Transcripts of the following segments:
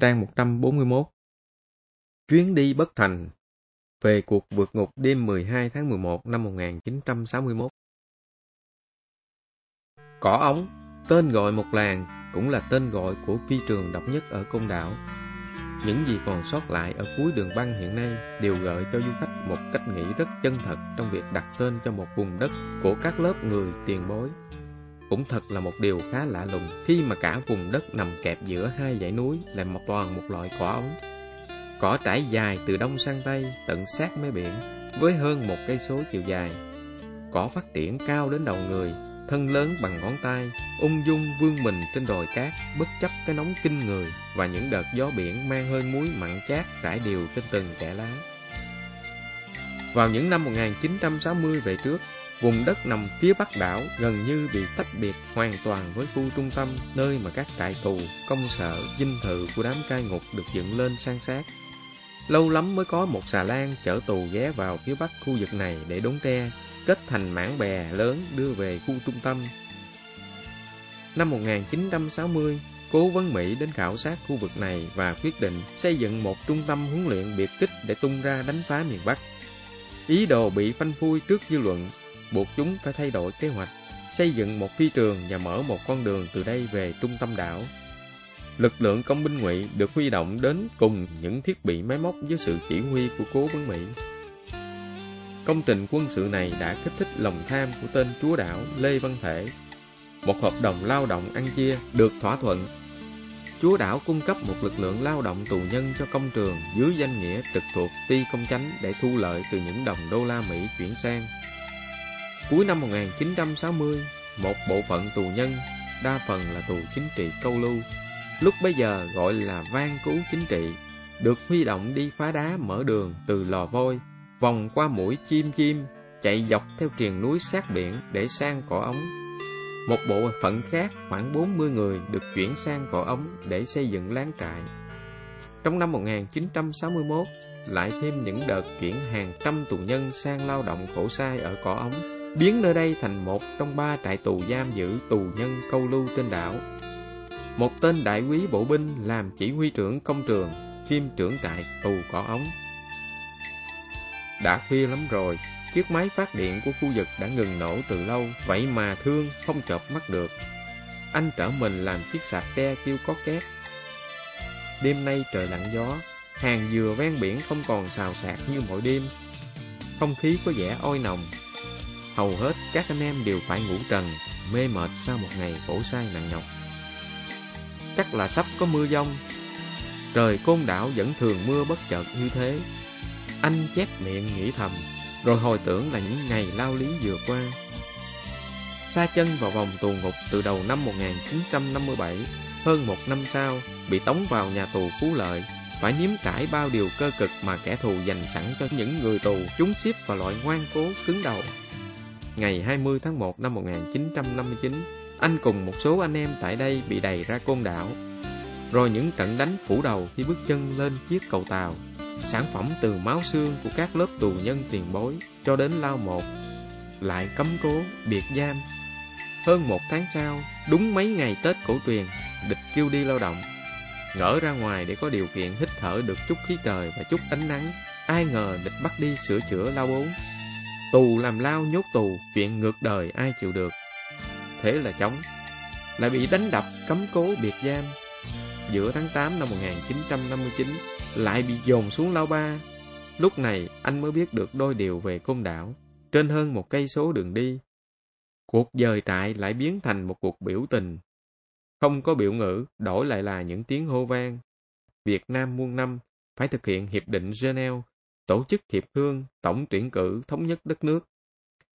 Trang 141 Chuyến đi bất thành. Về cuộc vượt ngục đêm 12 tháng 11 năm 1961 Cỏ ống, tên gọi một làng, cũng là tên gọi của phi trường độc nhất ở Côn Đảo. Những gì còn sót lại ở cuối đường băng hiện nay đều gợi cho du khách một cách nghĩ rất chân thật trong việc đặt tên cho một vùng đất của các lớp người tiền bối cũng thật là một điều khá lạ lùng khi mà cả vùng đất nằm kẹp giữa hai dãy núi là một toàn một loại cỏ ống. Cỏ trải dài từ đông sang tây tận sát mé biển với hơn một cây số chiều dài. Cỏ phát triển cao đến đầu người, thân lớn bằng ngón tay, ung dung vươn mình trên đồi cát bất chấp cái nóng kinh người và những đợt gió biển mang hơi muối mặn chát trải đều trên từng trẻ lá. Vào những năm 1960 về trước, Vùng đất nằm phía bắc đảo gần như bị tách biệt hoàn toàn với khu trung tâm nơi mà các trại tù, công sở, dinh thự của đám cai ngục được dựng lên san sát. Lâu lắm mới có một xà lan chở tù ghé vào phía bắc khu vực này để đốn tre, kết thành mảng bè lớn đưa về khu trung tâm. Năm 1960, Cố vấn Mỹ đến khảo sát khu vực này và quyết định xây dựng một trung tâm huấn luyện biệt kích để tung ra đánh phá miền Bắc. Ý đồ bị phanh phui trước dư luận buộc chúng phải thay đổi kế hoạch, xây dựng một phi trường và mở một con đường từ đây về trung tâm đảo. Lực lượng công binh ngụy được huy động đến cùng những thiết bị máy móc với sự chỉ huy của cố vấn Mỹ. Công trình quân sự này đã kích thích lòng tham của tên chúa đảo Lê Văn Thể. Một hợp đồng lao động ăn chia được thỏa thuận. Chúa đảo cung cấp một lực lượng lao động tù nhân cho công trường dưới danh nghĩa trực thuộc ty công chánh để thu lợi từ những đồng đô la Mỹ chuyển sang Cuối năm 1960, một bộ phận tù nhân, đa phần là tù chính trị câu lưu, lúc bấy giờ gọi là vang cứu chính trị, được huy động đi phá đá mở đường từ lò vôi, vòng qua mũi chim chim, chạy dọc theo triền núi sát biển để sang cỏ ống. Một bộ phận khác khoảng 40 người được chuyển sang cỏ ống để xây dựng láng trại. Trong năm 1961, lại thêm những đợt chuyển hàng trăm tù nhân sang lao động khổ sai ở cỏ ống biến nơi đây thành một trong ba trại tù giam giữ tù nhân câu lưu trên đảo. Một tên đại quý bộ binh làm chỉ huy trưởng công trường, kiêm trưởng trại tù cỏ ống. Đã khuya lắm rồi, chiếc máy phát điện của khu vực đã ngừng nổ từ lâu, vậy mà thương không chợp mắt được. Anh trở mình làm chiếc sạc tre kêu có két. Đêm nay trời lặng gió, hàng dừa ven biển không còn xào xạc như mỗi đêm. Không khí có vẻ oi nồng, Hầu hết các anh em đều phải ngủ trần, mê mệt sau một ngày khổ sai nặng nhọc. Chắc là sắp có mưa giông. Trời côn đảo vẫn thường mưa bất chợt như thế. Anh chép miệng nghĩ thầm, rồi hồi tưởng là những ngày lao lý vừa qua. Sa chân vào vòng tù ngục từ đầu năm 1957, hơn một năm sau, bị tống vào nhà tù Phú Lợi, phải nếm trải bao điều cơ cực mà kẻ thù dành sẵn cho những người tù chúng xếp vào loại ngoan cố cứng đầu ngày 20 tháng 1 năm 1959, anh cùng một số anh em tại đây bị đẩy ra côn đảo. Rồi những trận đánh phủ đầu khi bước chân lên chiếc cầu tàu, sản phẩm từ máu xương của các lớp tù nhân tiền bối cho đến lao một, lại cấm cố, biệt giam. Hơn một tháng sau, đúng mấy ngày Tết cổ truyền, địch kêu đi lao động. Ngỡ ra ngoài để có điều kiện hít thở được chút khí trời và chút ánh nắng, ai ngờ địch bắt đi sửa chữa lao bốn. Tù làm lao nhốt tù, chuyện ngược đời ai chịu được. Thế là chống, lại bị đánh đập, cấm cố, biệt giam. Giữa tháng 8 năm 1959, lại bị dồn xuống lao ba. Lúc này, anh mới biết được đôi điều về côn đảo, trên hơn một cây số đường đi. Cuộc dời trại lại biến thành một cuộc biểu tình. Không có biểu ngữ, đổi lại là những tiếng hô vang. Việt Nam muôn năm phải thực hiện Hiệp định Geneva tổ chức hiệp thương, tổng tuyển cử thống nhất đất nước.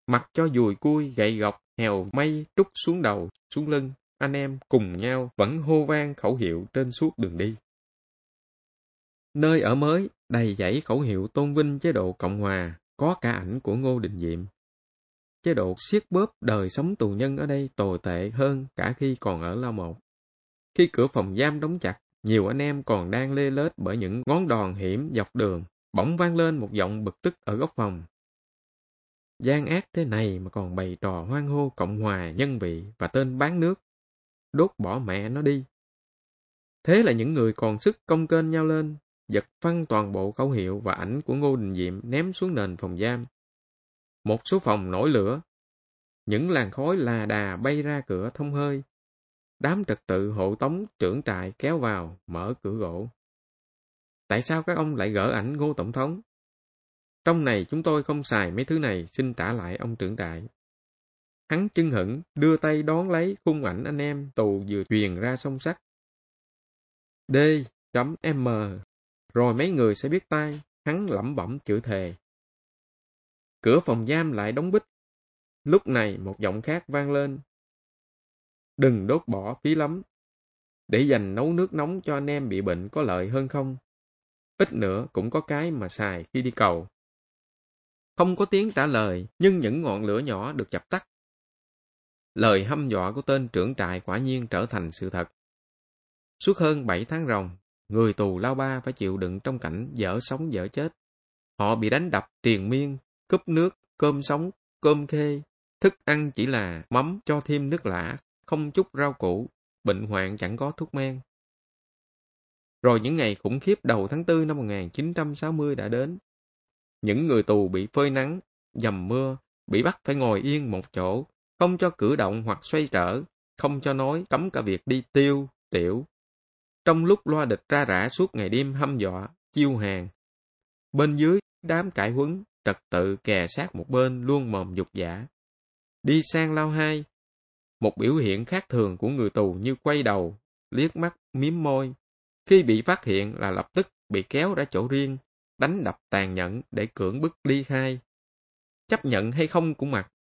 Mặc cho dùi cui, gậy gọc, hèo mây trút xuống đầu, xuống lưng, anh em cùng nhau vẫn hô vang khẩu hiệu trên suốt đường đi. Nơi ở mới, đầy dãy khẩu hiệu tôn vinh chế độ Cộng Hòa, có cả ảnh của Ngô Đình Diệm. Chế độ siết bóp đời sống tù nhân ở đây tồi tệ hơn cả khi còn ở Lao Một. Khi cửa phòng giam đóng chặt, nhiều anh em còn đang lê lết bởi những ngón đòn hiểm dọc đường, Bỗng vang lên một giọng bực tức ở góc phòng. gian ác thế này mà còn bày trò hoang hô Cộng Hòa nhân vị và tên bán nước. Đốt bỏ mẹ nó đi. Thế là những người còn sức công kênh nhau lên, giật phăng toàn bộ khẩu hiệu và ảnh của Ngô Đình Diệm ném xuống nền phòng giam. Một số phòng nổi lửa, những làn khói là đà bay ra cửa thông hơi. Đám trật tự hộ tống trưởng trại kéo vào, mở cửa gỗ. Tại sao các ông lại gỡ ảnh Ngô Tổng thống? Trong này chúng tôi không xài mấy thứ này, xin trả lại ông trưởng đại. Hắn chưng hững, đưa tay đón lấy khung ảnh anh em tù vừa truyền ra sông sắt. D.M. Rồi mấy người sẽ biết tay, hắn lẩm bẩm chữ thề. Cửa phòng giam lại đóng bích. Lúc này một giọng khác vang lên. Đừng đốt bỏ phí lắm. Để dành nấu nước nóng cho anh em bị bệnh có lợi hơn không? Ít nữa cũng có cái mà xài khi đi cầu. Không có tiếng trả lời, nhưng những ngọn lửa nhỏ được dập tắt. Lời hăm dọa của tên trưởng trại quả nhiên trở thành sự thật. Suốt hơn 7 tháng ròng, người tù lao ba phải chịu đựng trong cảnh dở sống dở chết. Họ bị đánh đập triền miên, cúp nước, cơm sống, cơm khê. Thức ăn chỉ là mắm cho thêm nước lã, không chút rau củ, bệnh hoạn chẳng có thuốc men. Rồi những ngày khủng khiếp đầu tháng 4 năm 1960 đã đến. Những người tù bị phơi nắng, dầm mưa, bị bắt phải ngồi yên một chỗ, không cho cử động hoặc xoay trở, không cho nói, cấm cả việc đi tiêu, tiểu. Trong lúc loa địch ra rã suốt ngày đêm hăm dọa, chiêu hàng. Bên dưới, đám cải huấn, trật tự kè sát một bên luôn mồm dục giả. Đi sang lao hai, một biểu hiện khác thường của người tù như quay đầu, liếc mắt, miếm môi. Khi bị phát hiện là lập tức bị kéo ra chỗ riêng, đánh đập tàn nhẫn để cưỡng bức ly khai. Chấp nhận hay không cũng mặc.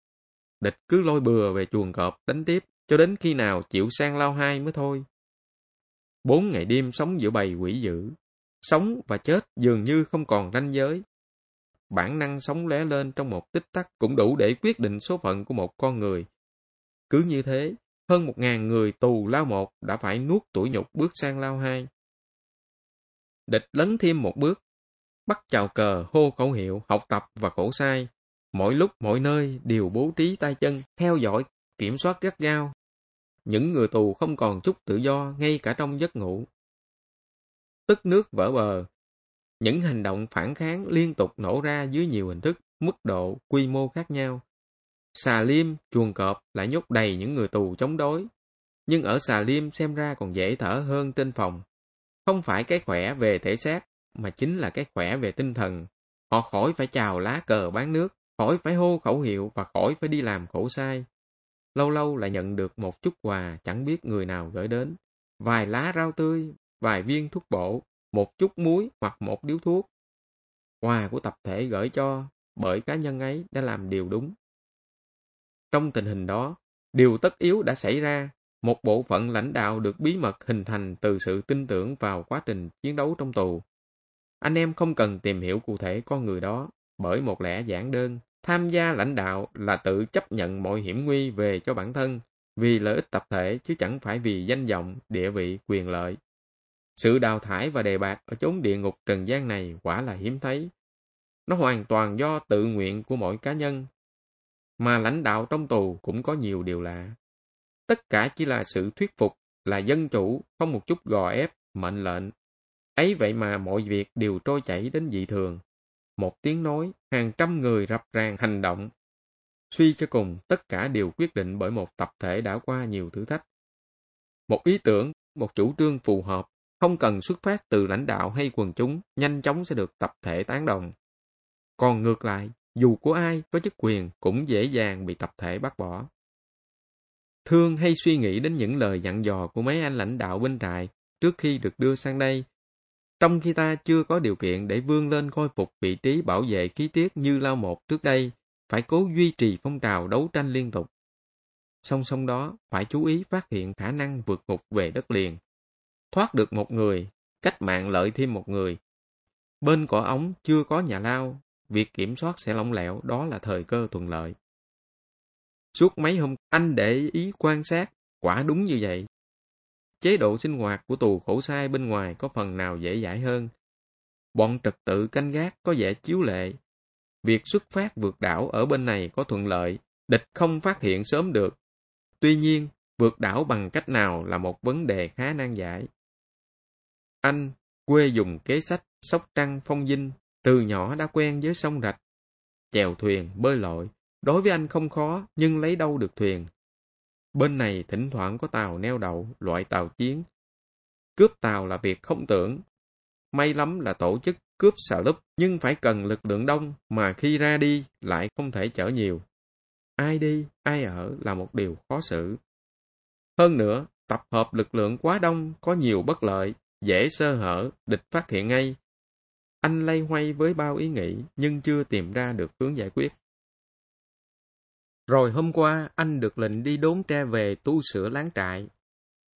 Địch cứ lôi bừa về chuồng cọp đánh tiếp, cho đến khi nào chịu sang lao hai mới thôi. Bốn ngày đêm sống giữa bầy quỷ dữ. Sống và chết dường như không còn ranh giới. Bản năng sống lé lên trong một tích tắc cũng đủ để quyết định số phận của một con người. Cứ như thế, hơn một ngàn người tù lao một đã phải nuốt tuổi nhục bước sang lao hai. Địch lấn thêm một bước, bắt chào cờ, hô khẩu hiệu, học tập và khổ sai. Mỗi lúc, mỗi nơi đều bố trí tay chân, theo dõi, kiểm soát gắt gao. Những người tù không còn chút tự do ngay cả trong giấc ngủ. Tức nước vỡ bờ. Những hành động phản kháng liên tục nổ ra dưới nhiều hình thức, mức độ, quy mô khác nhau. Xà Liêm, chuồng cọp lại nhốt đầy những người tù chống đối. Nhưng ở Xà Liêm xem ra còn dễ thở hơn trên phòng. Không phải cái khỏe về thể xác, mà chính là cái khỏe về tinh thần. Họ khỏi phải chào lá cờ bán nước, khỏi phải hô khẩu hiệu và khỏi phải đi làm khổ sai. Lâu lâu lại nhận được một chút quà chẳng biết người nào gửi đến. Vài lá rau tươi, vài viên thuốc bổ, một chút muối hoặc một điếu thuốc. Quà của tập thể gửi cho bởi cá nhân ấy đã làm điều đúng. Trong tình hình đó, điều tất yếu đã xảy ra. Một bộ phận lãnh đạo được bí mật hình thành từ sự tin tưởng vào quá trình chiến đấu trong tù. Anh em không cần tìm hiểu cụ thể con người đó, bởi một lẽ giản đơn, tham gia lãnh đạo là tự chấp nhận mọi hiểm nguy về cho bản thân, vì lợi ích tập thể chứ chẳng phải vì danh vọng, địa vị, quyền lợi. Sự đào thải và đề bạc ở chốn địa ngục trần gian này quả là hiếm thấy. Nó hoàn toàn do tự nguyện của mỗi cá nhân. Mà lãnh đạo trong tù cũng có nhiều điều lạ. Tất cả chỉ là sự thuyết phục, là dân chủ, không một chút gò ép, mệnh lệnh, Ấy vậy mà mọi việc đều trôi chảy đến dị thường. Một tiếng nói, hàng trăm người rập ràng hành động. Suy cho cùng, tất cả đều quyết định bởi một tập thể đã qua nhiều thử thách. Một ý tưởng, một chủ trương phù hợp, không cần xuất phát từ lãnh đạo hay quần chúng, nhanh chóng sẽ được tập thể tán đồng. Còn ngược lại, dù của ai có chức quyền cũng dễ dàng bị tập thể bác bỏ. Thương hay suy nghĩ đến những lời dặn dò của mấy anh lãnh đạo bên trại trước khi được đưa sang đây trong khi ta chưa có điều kiện để vươn lên khôi phục vị trí bảo vệ khí tiết như Lao Một trước đây, phải cố duy trì phong trào đấu tranh liên tục. Song song đó, phải chú ý phát hiện khả năng vượt ngục về đất liền. Thoát được một người, cách mạng lợi thêm một người. Bên cỏ ống chưa có nhà lao, việc kiểm soát sẽ lỏng lẻo, đó là thời cơ thuận lợi. Suốt mấy hôm, anh để ý quan sát, quả đúng như vậy chế độ sinh hoạt của tù khổ sai bên ngoài có phần nào dễ dãi hơn. Bọn trật tự canh gác có vẻ chiếu lệ. Việc xuất phát vượt đảo ở bên này có thuận lợi, địch không phát hiện sớm được. Tuy nhiên, vượt đảo bằng cách nào là một vấn đề khá nan giải. Anh, quê dùng kế sách, sóc trăng, phong dinh, từ nhỏ đã quen với sông rạch. Chèo thuyền, bơi lội, đối với anh không khó, nhưng lấy đâu được thuyền. Bên này thỉnh thoảng có tàu neo đậu, loại tàu chiến. Cướp tàu là việc không tưởng. May lắm là tổ chức cướp xà lúp, nhưng phải cần lực lượng đông, mà khi ra đi lại không thể chở nhiều. Ai đi, ai ở là một điều khó xử. Hơn nữa, tập hợp lực lượng quá đông có nhiều bất lợi, dễ sơ hở, địch phát hiện ngay. Anh lay hoay với bao ý nghĩ nhưng chưa tìm ra được hướng giải quyết. Rồi hôm qua, anh được lệnh đi đốn tre về tu sửa láng trại.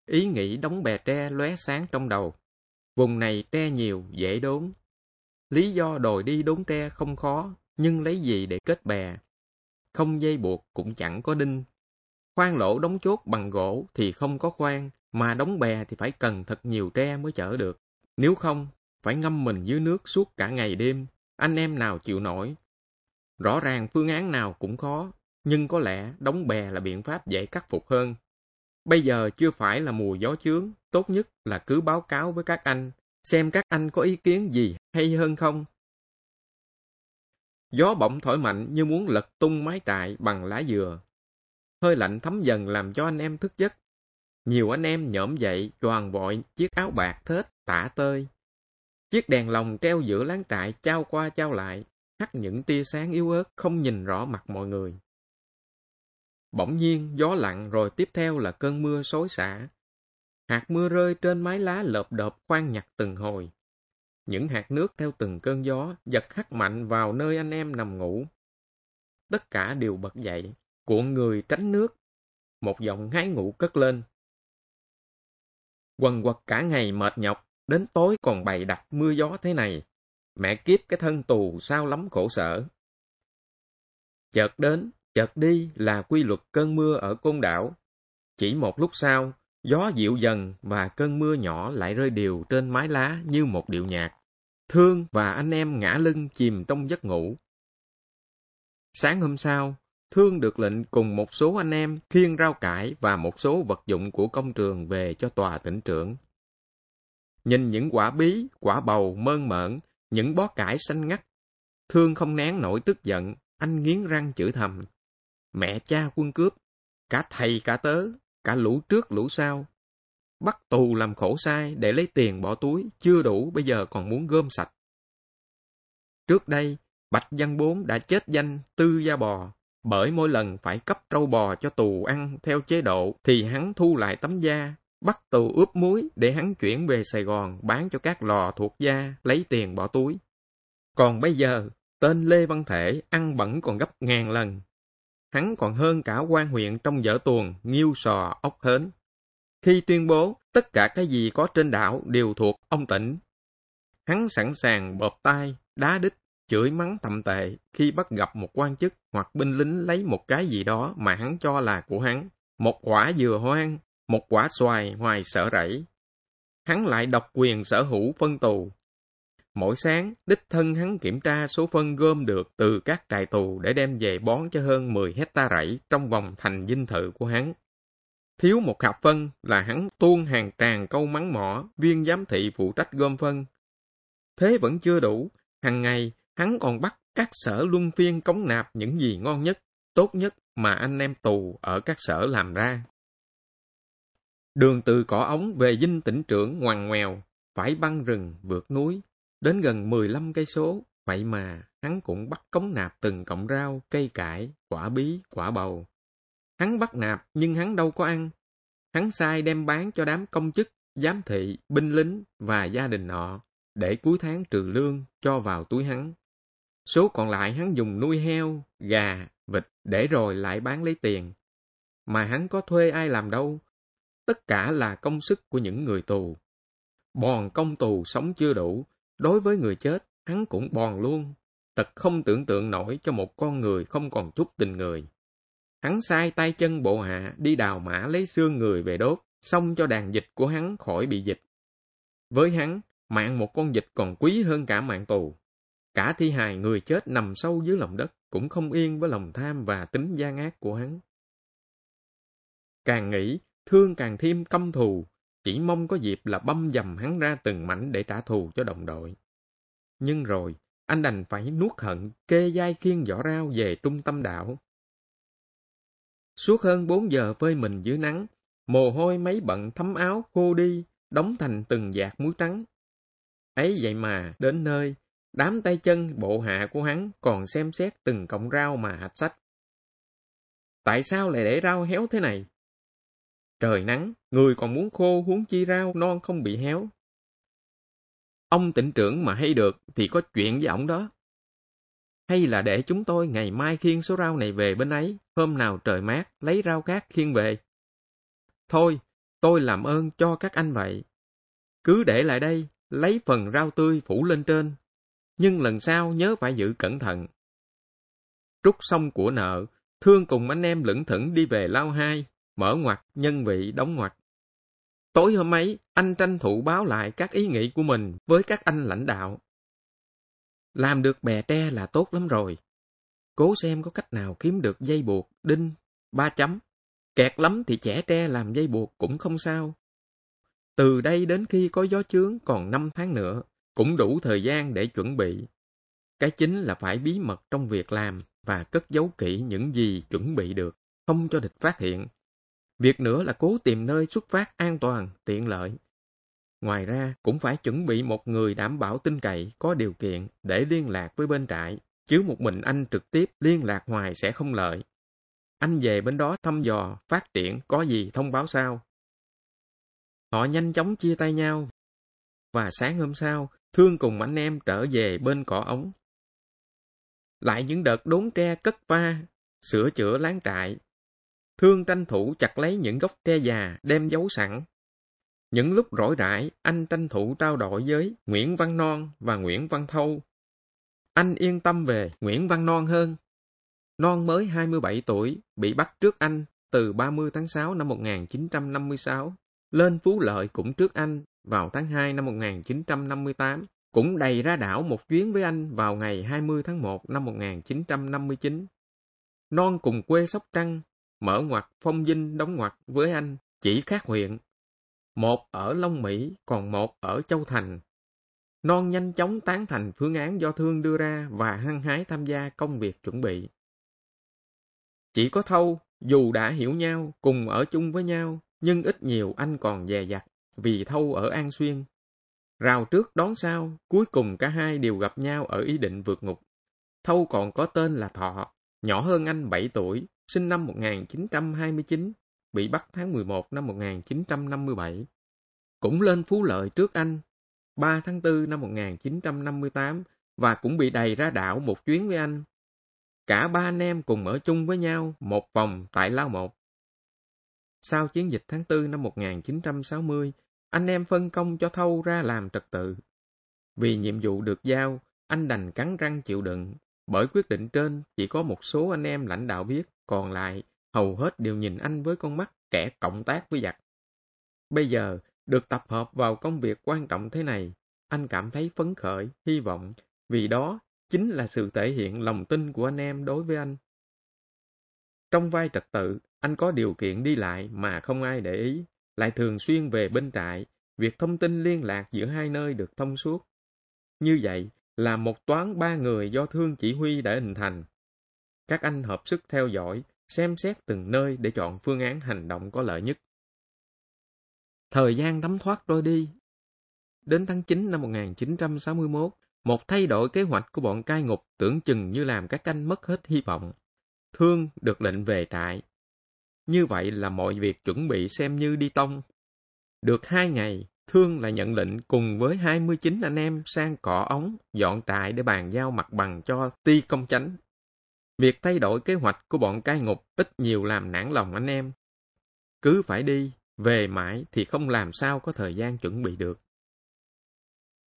Ý nghĩ đóng bè tre lóe sáng trong đầu. Vùng này tre nhiều, dễ đốn. Lý do đòi đi đốn tre không khó, nhưng lấy gì để kết bè? Không dây buộc cũng chẳng có đinh. Khoan lỗ đóng chốt bằng gỗ thì không có khoan, mà đóng bè thì phải cần thật nhiều tre mới chở được. Nếu không, phải ngâm mình dưới nước suốt cả ngày đêm, anh em nào chịu nổi. Rõ ràng phương án nào cũng khó, nhưng có lẽ đóng bè là biện pháp dễ khắc phục hơn. Bây giờ chưa phải là mùa gió chướng, tốt nhất là cứ báo cáo với các anh, xem các anh có ý kiến gì hay hơn không. Gió bỗng thổi mạnh như muốn lật tung mái trại bằng lá dừa. Hơi lạnh thấm dần làm cho anh em thức giấc. Nhiều anh em nhổm dậy, choàng vội chiếc áo bạc thết, tả tơi. Chiếc đèn lồng treo giữa láng trại trao qua trao lại, hắt những tia sáng yếu ớt không nhìn rõ mặt mọi người. Bỗng nhiên gió lặng rồi tiếp theo là cơn mưa xối xả. Hạt mưa rơi trên mái lá lợp đợp khoan nhặt từng hồi. Những hạt nước theo từng cơn gió giật hắt mạnh vào nơi anh em nằm ngủ. Tất cả đều bật dậy, cuộn người tránh nước. Một giọng ngái ngủ cất lên. Quần quật cả ngày mệt nhọc, đến tối còn bày đặt mưa gió thế này. Mẹ kiếp cái thân tù sao lắm khổ sở. Chợt đến, chợt đi là quy luật cơn mưa ở côn đảo. Chỉ một lúc sau, gió dịu dần và cơn mưa nhỏ lại rơi đều trên mái lá như một điệu nhạc. Thương và anh em ngã lưng chìm trong giấc ngủ. Sáng hôm sau, Thương được lệnh cùng một số anh em khiêng rau cải và một số vật dụng của công trường về cho tòa tỉnh trưởng. Nhìn những quả bí, quả bầu mơn mởn, những bó cải xanh ngắt, Thương không nén nổi tức giận, anh nghiến răng chửi thầm mẹ cha quân cướp, cả thầy cả tớ, cả lũ trước lũ sau. Bắt tù làm khổ sai để lấy tiền bỏ túi, chưa đủ bây giờ còn muốn gom sạch. Trước đây, Bạch Văn Bốn đã chết danh tư gia bò, bởi mỗi lần phải cấp trâu bò cho tù ăn theo chế độ thì hắn thu lại tấm da, bắt tù ướp muối để hắn chuyển về Sài Gòn bán cho các lò thuộc da lấy tiền bỏ túi. Còn bây giờ, tên Lê Văn Thể ăn bẩn còn gấp ngàn lần, hắn còn hơn cả quan huyện trong dở tuồng, nghiêu sò, ốc hến. Khi tuyên bố tất cả cái gì có trên đảo đều thuộc ông tỉnh, hắn sẵn sàng bợp tay, đá đít chửi mắng tầm tệ khi bắt gặp một quan chức hoặc binh lính lấy một cái gì đó mà hắn cho là của hắn, một quả dừa hoang, một quả xoài hoài sợ rẫy. Hắn lại độc quyền sở hữu phân tù, Mỗi sáng, đích thân hắn kiểm tra số phân gom được từ các trại tù để đem về bón cho hơn 10 hecta rẫy trong vòng thành dinh thự của hắn. Thiếu một hạt phân là hắn tuôn hàng tràn câu mắng mỏ, viên giám thị phụ trách gom phân. Thế vẫn chưa đủ, hàng ngày hắn còn bắt các sở luân phiên cống nạp những gì ngon nhất, tốt nhất mà anh em tù ở các sở làm ra. Đường từ cỏ ống về dinh tỉnh trưởng ngoằn ngoèo, phải băng rừng, vượt núi, Đến gần 15 cây số, vậy mà hắn cũng bắt cống nạp từng cọng rau, cây cải, quả bí, quả bầu. Hắn bắt nạp nhưng hắn đâu có ăn. Hắn sai đem bán cho đám công chức, giám thị, binh lính và gia đình họ để cuối tháng trừ lương cho vào túi hắn. Số còn lại hắn dùng nuôi heo, gà, vịt để rồi lại bán lấy tiền. Mà hắn có thuê ai làm đâu. Tất cả là công sức của những người tù. Bòn công tù sống chưa đủ, Đối với người chết, hắn cũng bòn luôn. Thật không tưởng tượng nổi cho một con người không còn chút tình người. Hắn sai tay chân bộ hạ đi đào mã lấy xương người về đốt, xong cho đàn dịch của hắn khỏi bị dịch. Với hắn, mạng một con dịch còn quý hơn cả mạng tù. Cả thi hài người chết nằm sâu dưới lòng đất cũng không yên với lòng tham và tính gian ác của hắn. Càng nghĩ, thương càng thêm căm thù, chỉ mong có dịp là băm dầm hắn ra từng mảnh để trả thù cho đồng đội. Nhưng rồi, anh đành phải nuốt hận, kê dai khiên vỏ rau về trung tâm đảo. Suốt hơn bốn giờ phơi mình dưới nắng, mồ hôi mấy bận thấm áo khô đi, đóng thành từng giạt muối trắng. Ấy vậy mà, đến nơi, đám tay chân bộ hạ của hắn còn xem xét từng cọng rau mà hạch sách. Tại sao lại để rau héo thế này? Trời nắng, người còn muốn khô huống chi rau non không bị héo. Ông tỉnh trưởng mà hay được thì có chuyện với ổng đó. Hay là để chúng tôi ngày mai khiêng số rau này về bên ấy, hôm nào trời mát, lấy rau khác khiêng về. Thôi, tôi làm ơn cho các anh vậy. Cứ để lại đây, lấy phần rau tươi phủ lên trên. Nhưng lần sau nhớ phải giữ cẩn thận. rút xong của nợ, Thương cùng anh em lững thững đi về lao hai, mở ngoặt, nhân vị, đóng ngoặt. Tối hôm ấy, anh tranh thủ báo lại các ý nghĩ của mình với các anh lãnh đạo. Làm được bè tre là tốt lắm rồi. Cố xem có cách nào kiếm được dây buộc, đinh, ba chấm. Kẹt lắm thì trẻ tre làm dây buộc cũng không sao. Từ đây đến khi có gió chướng còn năm tháng nữa, cũng đủ thời gian để chuẩn bị. Cái chính là phải bí mật trong việc làm và cất giấu kỹ những gì chuẩn bị được, không cho địch phát hiện. Việc nữa là cố tìm nơi xuất phát an toàn, tiện lợi. Ngoài ra, cũng phải chuẩn bị một người đảm bảo tin cậy, có điều kiện để liên lạc với bên trại, chứ một mình anh trực tiếp liên lạc hoài sẽ không lợi. Anh về bên đó thăm dò, phát triển, có gì thông báo sao. Họ nhanh chóng chia tay nhau, và sáng hôm sau, Thương cùng anh em trở về bên cỏ ống. Lại những đợt đốn tre cất va, sửa chữa láng trại. Thương tranh thủ chặt lấy những gốc tre già đem giấu sẵn. Những lúc rỗi rãi, anh tranh thủ trao đổi với Nguyễn Văn Non và Nguyễn Văn Thâu. Anh yên tâm về Nguyễn Văn Non hơn. Non mới 27 tuổi, bị bắt trước anh từ 30 tháng 6 năm 1956, lên Phú Lợi cũng trước anh vào tháng 2 năm 1958 cũng đầy ra đảo một chuyến với anh vào ngày 20 tháng 1 năm 1959. Non cùng quê Sóc Trăng, mở ngoặt phong dinh đóng ngoặt với anh, chỉ khác huyện. Một ở Long Mỹ, còn một ở Châu Thành. Non nhanh chóng tán thành phương án do Thương đưa ra và hăng hái tham gia công việc chuẩn bị. Chỉ có Thâu, dù đã hiểu nhau, cùng ở chung với nhau, nhưng ít nhiều anh còn dè dặt, vì Thâu ở An Xuyên, Rào trước đón sau, cuối cùng cả hai đều gặp nhau ở ý định vượt ngục. Thâu còn có tên là Thọ, nhỏ hơn anh 7 tuổi, sinh năm 1929, bị bắt tháng 11 năm 1957. Cũng lên Phú Lợi trước anh, 3 tháng 4 năm 1958, và cũng bị đầy ra đảo một chuyến với anh. Cả ba anh em cùng ở chung với nhau một vòng tại Lao Một. Sau chiến dịch tháng 4 năm 1960, anh em phân công cho Thâu ra làm trật tự. Vì nhiệm vụ được giao, anh đành cắn răng chịu đựng. Bởi quyết định trên, chỉ có một số anh em lãnh đạo biết, còn lại, hầu hết đều nhìn anh với con mắt kẻ cộng tác với giặc. Bây giờ, được tập hợp vào công việc quan trọng thế này, anh cảm thấy phấn khởi, hy vọng, vì đó chính là sự thể hiện lòng tin của anh em đối với anh. Trong vai trật tự, anh có điều kiện đi lại mà không ai để ý, lại thường xuyên về bên trại, việc thông tin liên lạc giữa hai nơi được thông suốt. Như vậy là một toán ba người do thương chỉ huy đã hình thành. Các anh hợp sức theo dõi, xem xét từng nơi để chọn phương án hành động có lợi nhất. Thời gian thấm thoát trôi đi. Đến tháng 9 năm 1961, một thay đổi kế hoạch của bọn cai ngục tưởng chừng như làm các anh mất hết hy vọng. Thương được lệnh về trại, như vậy là mọi việc chuẩn bị xem như đi tông. Được hai ngày, Thương là nhận lệnh cùng với 29 anh em sang cỏ ống, dọn trại để bàn giao mặt bằng cho ti công chánh. Việc thay đổi kế hoạch của bọn cai ngục ít nhiều làm nản lòng anh em. Cứ phải đi, về mãi thì không làm sao có thời gian chuẩn bị được.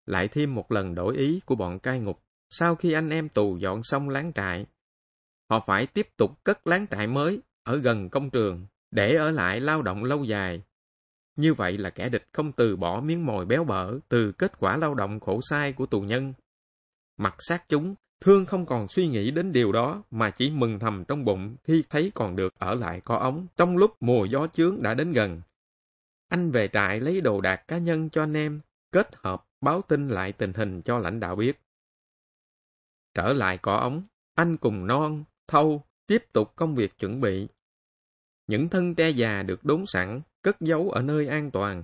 Lại thêm một lần đổi ý của bọn cai ngục, sau khi anh em tù dọn xong láng trại, họ phải tiếp tục cất láng trại mới ở gần công trường, để ở lại lao động lâu dài. Như vậy là kẻ địch không từ bỏ miếng mồi béo bở từ kết quả lao động khổ sai của tù nhân. Mặt sát chúng, Thương không còn suy nghĩ đến điều đó mà chỉ mừng thầm trong bụng khi thấy còn được ở lại có ống trong lúc mùa gió chướng đã đến gần. anh về trại lấy đồ đạc cá nhân cho anh em, kết hợp báo tin lại tình hình cho lãnh đạo biết. Trở lại cỏ ống, anh cùng non, thâu, tiếp tục công việc chuẩn bị. Những thân tre già được đốn sẵn, cất giấu ở nơi an toàn.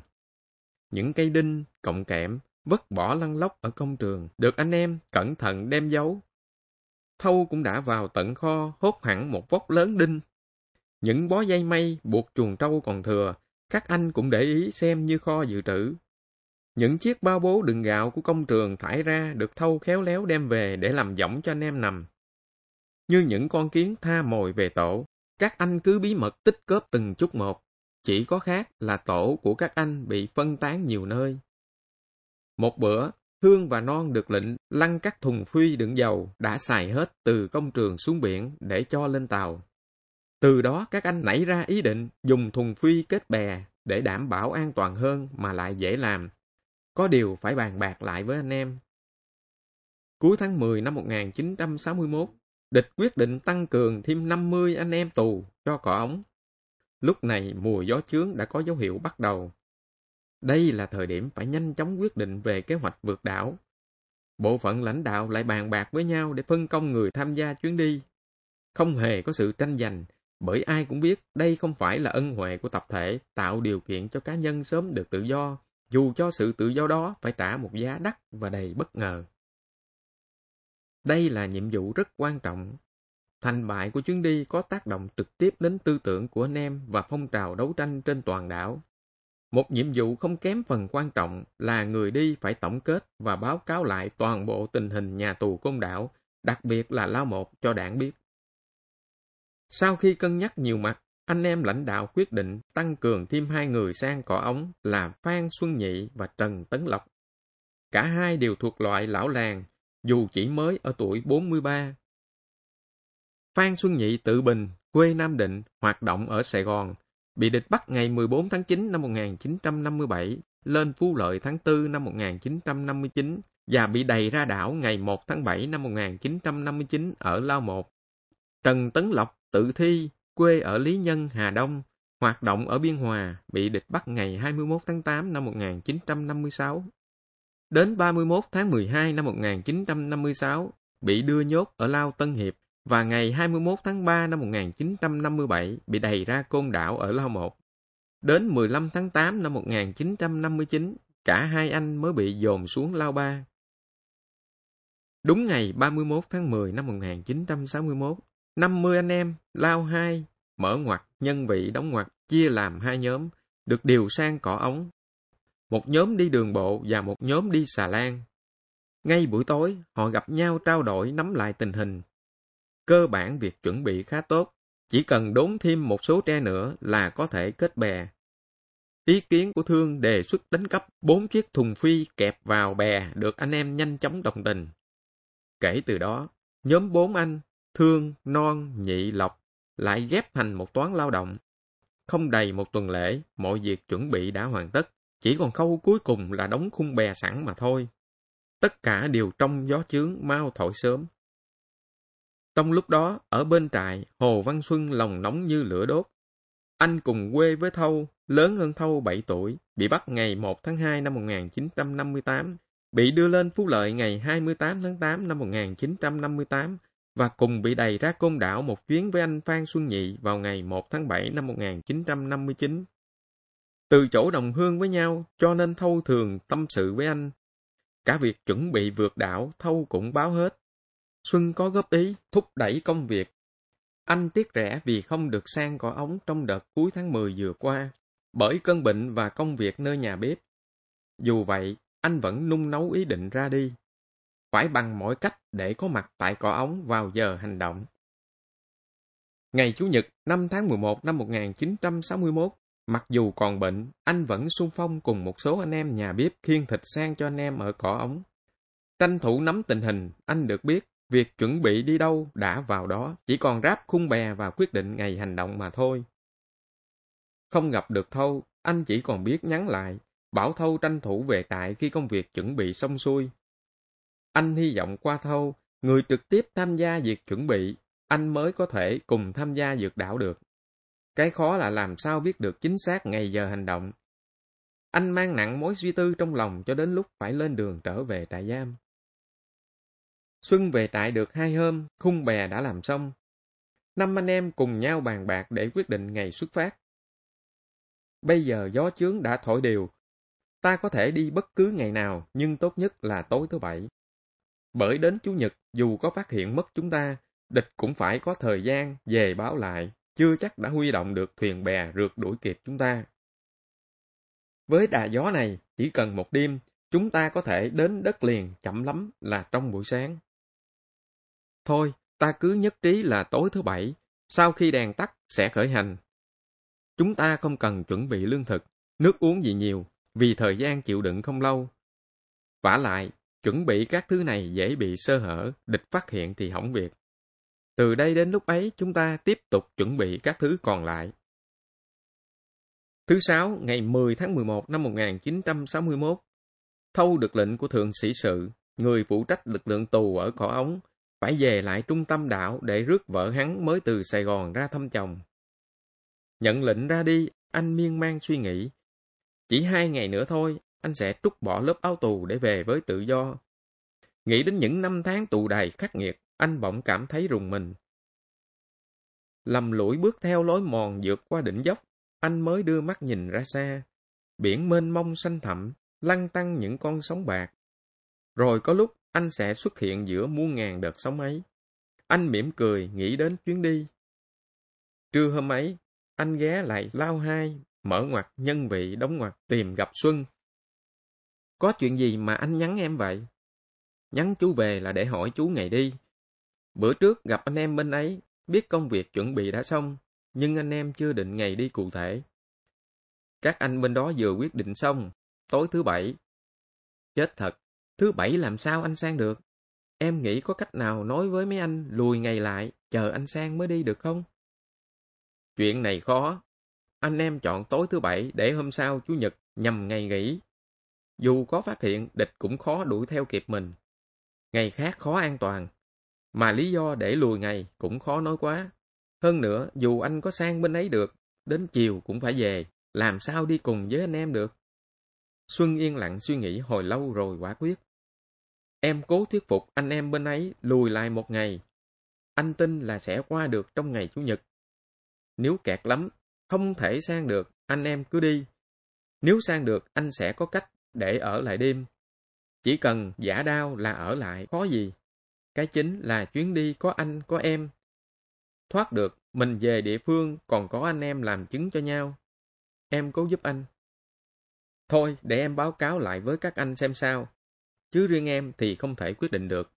Những cây đinh, cọng kẽm, vứt bỏ lăn lóc ở công trường, được anh em cẩn thận đem giấu. Thâu cũng đã vào tận kho hốt hẳn một vóc lớn đinh. Những bó dây mây buộc chuồng trâu còn thừa, các anh cũng để ý xem như kho dự trữ. Những chiếc bao bố đựng gạo của công trường thải ra được thâu khéo léo đem về để làm giỏng cho anh em nằm. Như những con kiến tha mồi về tổ, các anh cứ bí mật tích cóp từng chút một. Chỉ có khác là tổ của các anh bị phân tán nhiều nơi. Một bữa, Hương và Non được lệnh lăn các thùng phi đựng dầu đã xài hết từ công trường xuống biển để cho lên tàu. Từ đó các anh nảy ra ý định dùng thùng phi kết bè để đảm bảo an toàn hơn mà lại dễ làm. Có điều phải bàn bạc lại với anh em. Cuối tháng 10 năm 1961, địch quyết định tăng cường thêm 50 anh em tù cho cỏ ống. Lúc này mùa gió chướng đã có dấu hiệu bắt đầu. Đây là thời điểm phải nhanh chóng quyết định về kế hoạch vượt đảo. Bộ phận lãnh đạo lại bàn bạc với nhau để phân công người tham gia chuyến đi. Không hề có sự tranh giành, bởi ai cũng biết đây không phải là ân huệ của tập thể tạo điều kiện cho cá nhân sớm được tự do, dù cho sự tự do đó phải trả một giá đắt và đầy bất ngờ. Đây là nhiệm vụ rất quan trọng. Thành bại của chuyến đi có tác động trực tiếp đến tư tưởng của anh em và phong trào đấu tranh trên toàn đảo. Một nhiệm vụ không kém phần quan trọng là người đi phải tổng kết và báo cáo lại toàn bộ tình hình nhà tù côn đảo, đặc biệt là Lao Một cho đảng biết. Sau khi cân nhắc nhiều mặt, anh em lãnh đạo quyết định tăng cường thêm hai người sang cỏ ống là Phan Xuân Nhị và Trần Tấn Lộc. Cả hai đều thuộc loại lão làng, dù chỉ mới ở tuổi 43. Phan Xuân Nhị tự bình, quê Nam Định, hoạt động ở Sài Gòn, bị địch bắt ngày 14 tháng 9 năm 1957, lên Phú Lợi tháng 4 năm 1959 và bị đầy ra đảo ngày 1 tháng 7 năm 1959 ở Lao Một. Trần Tấn Lộc tự thi, quê ở Lý Nhân, Hà Đông, hoạt động ở Biên Hòa, bị địch bắt ngày 21 tháng 8 năm 1956. Đến 31 tháng 12 năm 1956, bị đưa nhốt ở Lao Tân Hiệp và ngày 21 tháng 3 năm 1957 bị đẩy ra côn đảo ở Lao Một. Đến 15 tháng 8 năm 1959, cả hai anh mới bị dồn xuống Lao Ba. Đúng ngày 31 tháng 10 năm 1961, 50 anh em, Lao 2, mở ngoặt, nhân vị đóng ngoặt, chia làm hai nhóm, được điều sang cỏ ống. Một nhóm đi đường bộ và một nhóm đi xà lan. Ngay buổi tối, họ gặp nhau trao đổi nắm lại tình hình, Cơ bản việc chuẩn bị khá tốt, chỉ cần đốn thêm một số tre nữa là có thể kết bè. Ý kiến của Thương đề xuất đánh cắp bốn chiếc thùng phi kẹp vào bè được anh em nhanh chóng đồng tình. Kể từ đó, nhóm bốn anh, Thương, Non, Nhị, Lộc, lại ghép thành một toán lao động. Không đầy một tuần lễ, mọi việc chuẩn bị đã hoàn tất, chỉ còn khâu cuối cùng là đóng khung bè sẵn mà thôi. Tất cả đều trong gió chướng mau thổi sớm. Trong lúc đó, ở bên trại, Hồ Văn Xuân lòng nóng như lửa đốt. Anh cùng quê với Thâu, lớn hơn Thâu 7 tuổi, bị bắt ngày 1 tháng 2 năm 1958, bị đưa lên Phú Lợi ngày 28 tháng 8 năm 1958 và cùng bị đầy ra côn đảo một chuyến với anh Phan Xuân Nhị vào ngày 1 tháng 7 năm 1959. Từ chỗ đồng hương với nhau, cho nên Thâu thường tâm sự với anh. Cả việc chuẩn bị vượt đảo, Thâu cũng báo hết. Xuân có góp ý thúc đẩy công việc. Anh tiếc rẻ vì không được sang cỏ ống trong đợt cuối tháng 10 vừa qua, bởi cơn bệnh và công việc nơi nhà bếp. Dù vậy, anh vẫn nung nấu ý định ra đi. Phải bằng mọi cách để có mặt tại cỏ ống vào giờ hành động. Ngày Chủ nhật 5 tháng 11 năm 1961, mặc dù còn bệnh, anh vẫn sung phong cùng một số anh em nhà bếp khiêng thịt sang cho anh em ở cỏ ống. Tranh thủ nắm tình hình, anh được biết Việc chuẩn bị đi đâu đã vào đó, chỉ còn ráp khung bè và quyết định ngày hành động mà thôi. Không gặp được Thâu, anh chỉ còn biết nhắn lại, bảo Thâu tranh thủ về tại khi công việc chuẩn bị xong xuôi. Anh hy vọng qua Thâu, người trực tiếp tham gia việc chuẩn bị, anh mới có thể cùng tham gia dược đảo được. Cái khó là làm sao biết được chính xác ngày giờ hành động. Anh mang nặng mối suy tư trong lòng cho đến lúc phải lên đường trở về trại giam. Xuân về trại được hai hôm, khung bè đã làm xong. Năm anh em cùng nhau bàn bạc để quyết định ngày xuất phát. Bây giờ gió chướng đã thổi đều. Ta có thể đi bất cứ ngày nào, nhưng tốt nhất là tối thứ bảy. Bởi đến Chủ nhật, dù có phát hiện mất chúng ta, địch cũng phải có thời gian về báo lại, chưa chắc đã huy động được thuyền bè rượt đuổi kịp chúng ta. Với đà gió này, chỉ cần một đêm, chúng ta có thể đến đất liền chậm lắm là trong buổi sáng. Thôi, ta cứ nhất trí là tối thứ bảy, sau khi đèn tắt sẽ khởi hành. Chúng ta không cần chuẩn bị lương thực, nước uống gì nhiều, vì thời gian chịu đựng không lâu. vả lại, chuẩn bị các thứ này dễ bị sơ hở, địch phát hiện thì hỏng việc. Từ đây đến lúc ấy, chúng ta tiếp tục chuẩn bị các thứ còn lại. Thứ sáu, ngày 10 tháng 11 năm 1961, Thâu được lệnh của Thượng Sĩ Sự, người phụ trách lực lượng tù ở Cỏ Ống, phải về lại trung tâm đảo để rước vợ hắn mới từ Sài Gòn ra thăm chồng. Nhận lệnh ra đi, anh miên man suy nghĩ. Chỉ hai ngày nữa thôi, anh sẽ trút bỏ lớp áo tù để về với tự do. Nghĩ đến những năm tháng tù đầy khắc nghiệt, anh bỗng cảm thấy rùng mình. Lầm lũi bước theo lối mòn vượt qua đỉnh dốc, anh mới đưa mắt nhìn ra xa. Biển mênh mông xanh thẳm, lăn tăng những con sóng bạc. Rồi có lúc anh sẽ xuất hiện giữa muôn ngàn đợt sóng ấy. Anh mỉm cười nghĩ đến chuyến đi. Trưa hôm ấy, anh ghé lại lao hai, mở ngoặt nhân vị đóng ngoặt tìm gặp Xuân. Có chuyện gì mà anh nhắn em vậy? Nhắn chú về là để hỏi chú ngày đi. Bữa trước gặp anh em bên ấy, biết công việc chuẩn bị đã xong, nhưng anh em chưa định ngày đi cụ thể. Các anh bên đó vừa quyết định xong, tối thứ bảy. Chết thật, thứ bảy làm sao anh sang được? Em nghĩ có cách nào nói với mấy anh lùi ngày lại, chờ anh sang mới đi được không? Chuyện này khó. Anh em chọn tối thứ bảy để hôm sau Chủ nhật nhằm ngày nghỉ. Dù có phát hiện, địch cũng khó đuổi theo kịp mình. Ngày khác khó an toàn. Mà lý do để lùi ngày cũng khó nói quá. Hơn nữa, dù anh có sang bên ấy được, đến chiều cũng phải về, làm sao đi cùng với anh em được? Xuân yên lặng suy nghĩ hồi lâu rồi quả quyết. Em cố thuyết phục anh em bên ấy lùi lại một ngày. Anh tin là sẽ qua được trong ngày Chủ nhật. Nếu kẹt lắm, không thể sang được, anh em cứ đi. Nếu sang được, anh sẽ có cách để ở lại đêm. Chỉ cần giả đau là ở lại, khó gì. Cái chính là chuyến đi có anh, có em. Thoát được, mình về địa phương còn có anh em làm chứng cho nhau. Em cố giúp anh. Thôi, để em báo cáo lại với các anh xem sao. Chứ riêng em thì không thể quyết định được.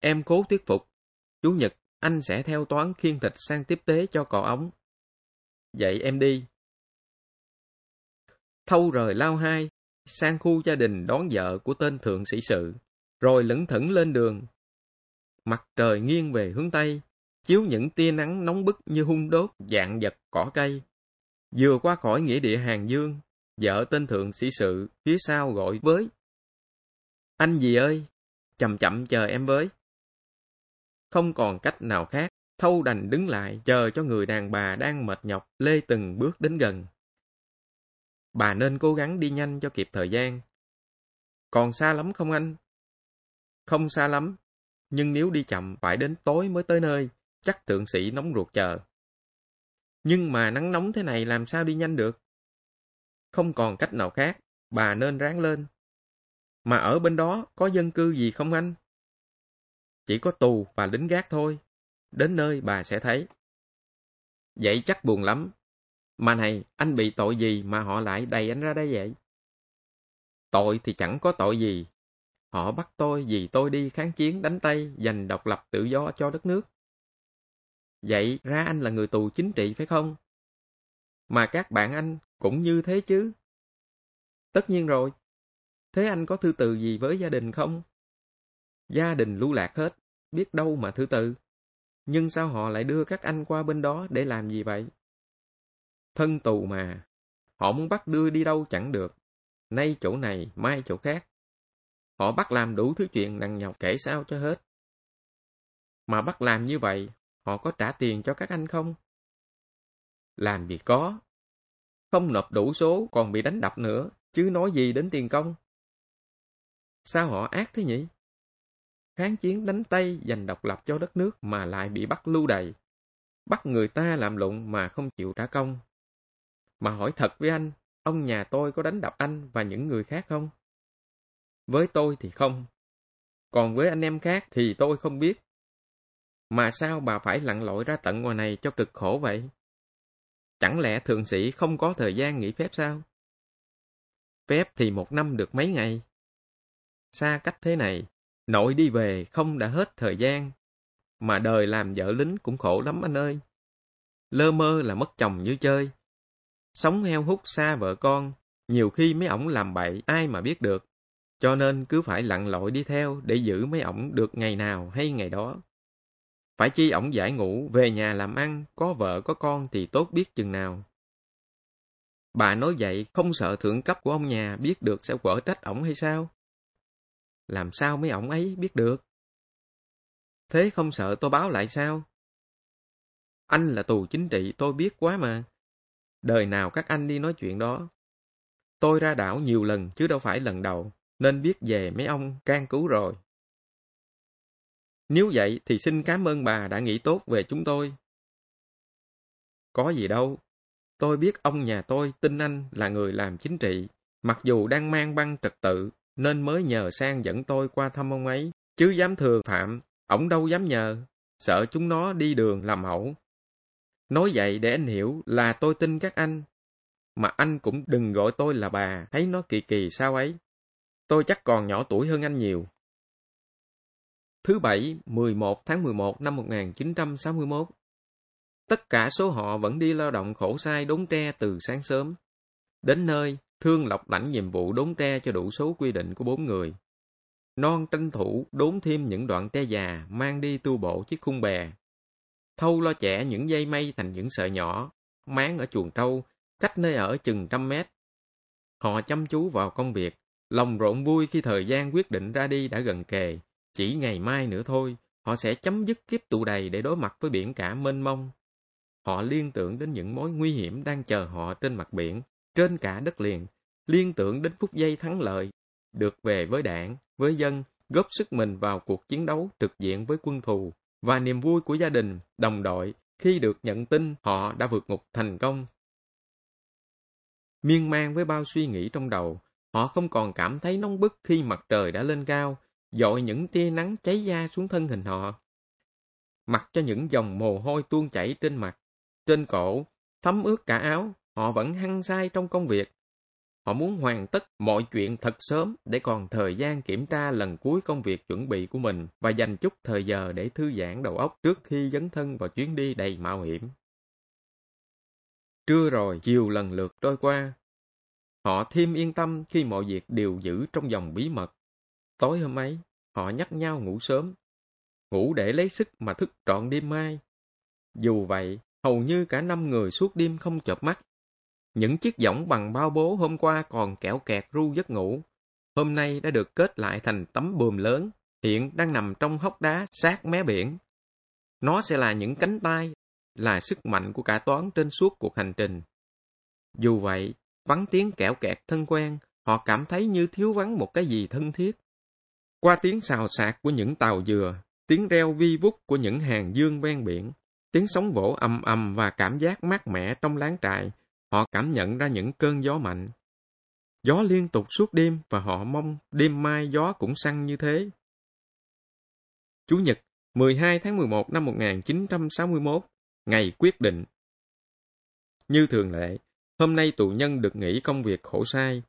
Em cố thuyết phục. Chủ nhật, anh sẽ theo toán khiên thịt sang tiếp tế cho cò ống. Vậy em đi. Thâu rời lao hai, sang khu gia đình đón vợ của tên thượng sĩ sự, rồi lững thững lên đường. Mặt trời nghiêng về hướng Tây, chiếu những tia nắng nóng bức như hung đốt dạng vật cỏ cây. Vừa qua khỏi nghĩa địa Hàng Dương, vợ tên thượng sĩ sự phía sau gọi với. Anh gì ơi, chậm chậm chờ em với. Không còn cách nào khác, thâu đành đứng lại chờ cho người đàn bà đang mệt nhọc lê từng bước đến gần. Bà nên cố gắng đi nhanh cho kịp thời gian. Còn xa lắm không anh? Không xa lắm, nhưng nếu đi chậm phải đến tối mới tới nơi, chắc thượng sĩ nóng ruột chờ. Nhưng mà nắng nóng thế này làm sao đi nhanh được? Không còn cách nào khác, bà nên ráng lên. Mà ở bên đó có dân cư gì không anh? Chỉ có tù và lính gác thôi. Đến nơi bà sẽ thấy. Vậy chắc buồn lắm. Mà này, anh bị tội gì mà họ lại đầy anh ra đây vậy? Tội thì chẳng có tội gì. Họ bắt tôi vì tôi đi kháng chiến đánh Tây giành độc lập tự do cho đất nước. Vậy ra anh là người tù chính trị phải không? Mà các bạn anh cũng như thế chứ. Tất nhiên rồi. Thế anh có thư từ gì với gia đình không? Gia đình lưu lạc hết, biết đâu mà thư từ. Nhưng sao họ lại đưa các anh qua bên đó để làm gì vậy? Thân tù mà, họ muốn bắt đưa đi đâu chẳng được. Nay chỗ này, mai chỗ khác. Họ bắt làm đủ thứ chuyện nặng nhọc kể sao cho hết. Mà bắt làm như vậy, họ có trả tiền cho các anh không? Làm gì có. không nộp đủ số còn bị đánh đập nữa, chứ nói gì đến tiền công. Sao họ ác thế nhỉ? Kháng chiến đánh Tây giành độc lập cho đất nước mà lại bị bắt lưu đày. Bắt người ta làm lụng mà không chịu trả công. Mà hỏi thật với anh, ông nhà tôi có đánh đập anh và những người khác không? Với tôi thì không. Còn với anh em khác thì tôi không biết. Mà sao bà phải lặn lội ra tận ngoài này cho cực khổ vậy? Chẳng lẽ thượng sĩ không có thời gian nghỉ phép sao? Phép thì một năm được mấy ngày. Xa cách thế này, nội đi về không đã hết thời gian. Mà đời làm vợ lính cũng khổ lắm anh ơi. Lơ mơ là mất chồng như chơi. Sống heo hút xa vợ con, nhiều khi mấy ổng làm bậy ai mà biết được. Cho nên cứ phải lặn lội đi theo để giữ mấy ổng được ngày nào hay ngày đó. Phải chi ổng giải ngủ, về nhà làm ăn, có vợ có con thì tốt biết chừng nào. Bà nói vậy không sợ thượng cấp của ông nhà biết được sẽ quở trách ổng hay sao? Làm sao mấy ổng ấy biết được? Thế không sợ tôi báo lại sao? Anh là tù chính trị tôi biết quá mà. Đời nào các anh đi nói chuyện đó. Tôi ra đảo nhiều lần chứ đâu phải lần đầu, nên biết về mấy ông can cứu rồi. Nếu vậy thì xin cảm ơn bà đã nghĩ tốt về chúng tôi. Có gì đâu. Tôi biết ông nhà tôi tin anh là người làm chính trị, mặc dù đang mang băng trật tự, nên mới nhờ sang dẫn tôi qua thăm ông ấy. Chứ dám thừa phạm, ổng đâu dám nhờ, sợ chúng nó đi đường làm hậu. Nói vậy để anh hiểu là tôi tin các anh. Mà anh cũng đừng gọi tôi là bà, thấy nó kỳ kỳ sao ấy. Tôi chắc còn nhỏ tuổi hơn anh nhiều. Thứ Bảy, 11 tháng 11 năm 1961 Tất cả số họ vẫn đi lao động khổ sai đốn tre từ sáng sớm. Đến nơi, Thương Lộc lãnh nhiệm vụ đốn tre cho đủ số quy định của bốn người. Non tranh thủ đốn thêm những đoạn tre già mang đi tu bộ chiếc khung bè. Thâu lo chẻ những dây mây thành những sợi nhỏ, máng ở chuồng trâu, cách nơi ở chừng trăm mét. Họ chăm chú vào công việc, lòng rộn vui khi thời gian quyết định ra đi đã gần kề. Chỉ ngày mai nữa thôi, họ sẽ chấm dứt kiếp tụ đầy để đối mặt với biển cả mênh mông. Họ liên tưởng đến những mối nguy hiểm đang chờ họ trên mặt biển, trên cả đất liền, liên tưởng đến phút giây thắng lợi, được về với đảng, với dân, góp sức mình vào cuộc chiến đấu trực diện với quân thù, và niềm vui của gia đình, đồng đội khi được nhận tin họ đã vượt ngục thành công. Miên man với bao suy nghĩ trong đầu, họ không còn cảm thấy nóng bức khi mặt trời đã lên cao, dội những tia nắng cháy da xuống thân hình họ. Mặc cho những dòng mồ hôi tuôn chảy trên mặt, trên cổ, thấm ướt cả áo, họ vẫn hăng say trong công việc. Họ muốn hoàn tất mọi chuyện thật sớm để còn thời gian kiểm tra lần cuối công việc chuẩn bị của mình và dành chút thời giờ để thư giãn đầu óc trước khi dấn thân vào chuyến đi đầy mạo hiểm. Trưa rồi, chiều lần lượt trôi qua. Họ thêm yên tâm khi mọi việc đều giữ trong dòng bí mật. Tối hôm ấy, họ nhắc nhau ngủ sớm. Ngủ để lấy sức mà thức trọn đêm mai. Dù vậy, hầu như cả năm người suốt đêm không chợp mắt. Những chiếc võng bằng bao bố hôm qua còn kẹo kẹt ru giấc ngủ. Hôm nay đã được kết lại thành tấm buồm lớn, hiện đang nằm trong hốc đá sát mé biển. Nó sẽ là những cánh tay, là sức mạnh của cả toán trên suốt cuộc hành trình. Dù vậy, vắng tiếng kẹo kẹt thân quen, họ cảm thấy như thiếu vắng một cái gì thân thiết. Qua tiếng xào xạc của những tàu dừa, tiếng reo vi vút của những hàng dương ven biển, tiếng sóng vỗ ầm ầm và cảm giác mát mẻ trong láng trại, họ cảm nhận ra những cơn gió mạnh. Gió liên tục suốt đêm và họ mong đêm mai gió cũng săn như thế. Chủ nhật, 12 tháng 11 năm 1961, ngày quyết định. Như thường lệ, hôm nay tù nhân được nghỉ công việc khổ sai,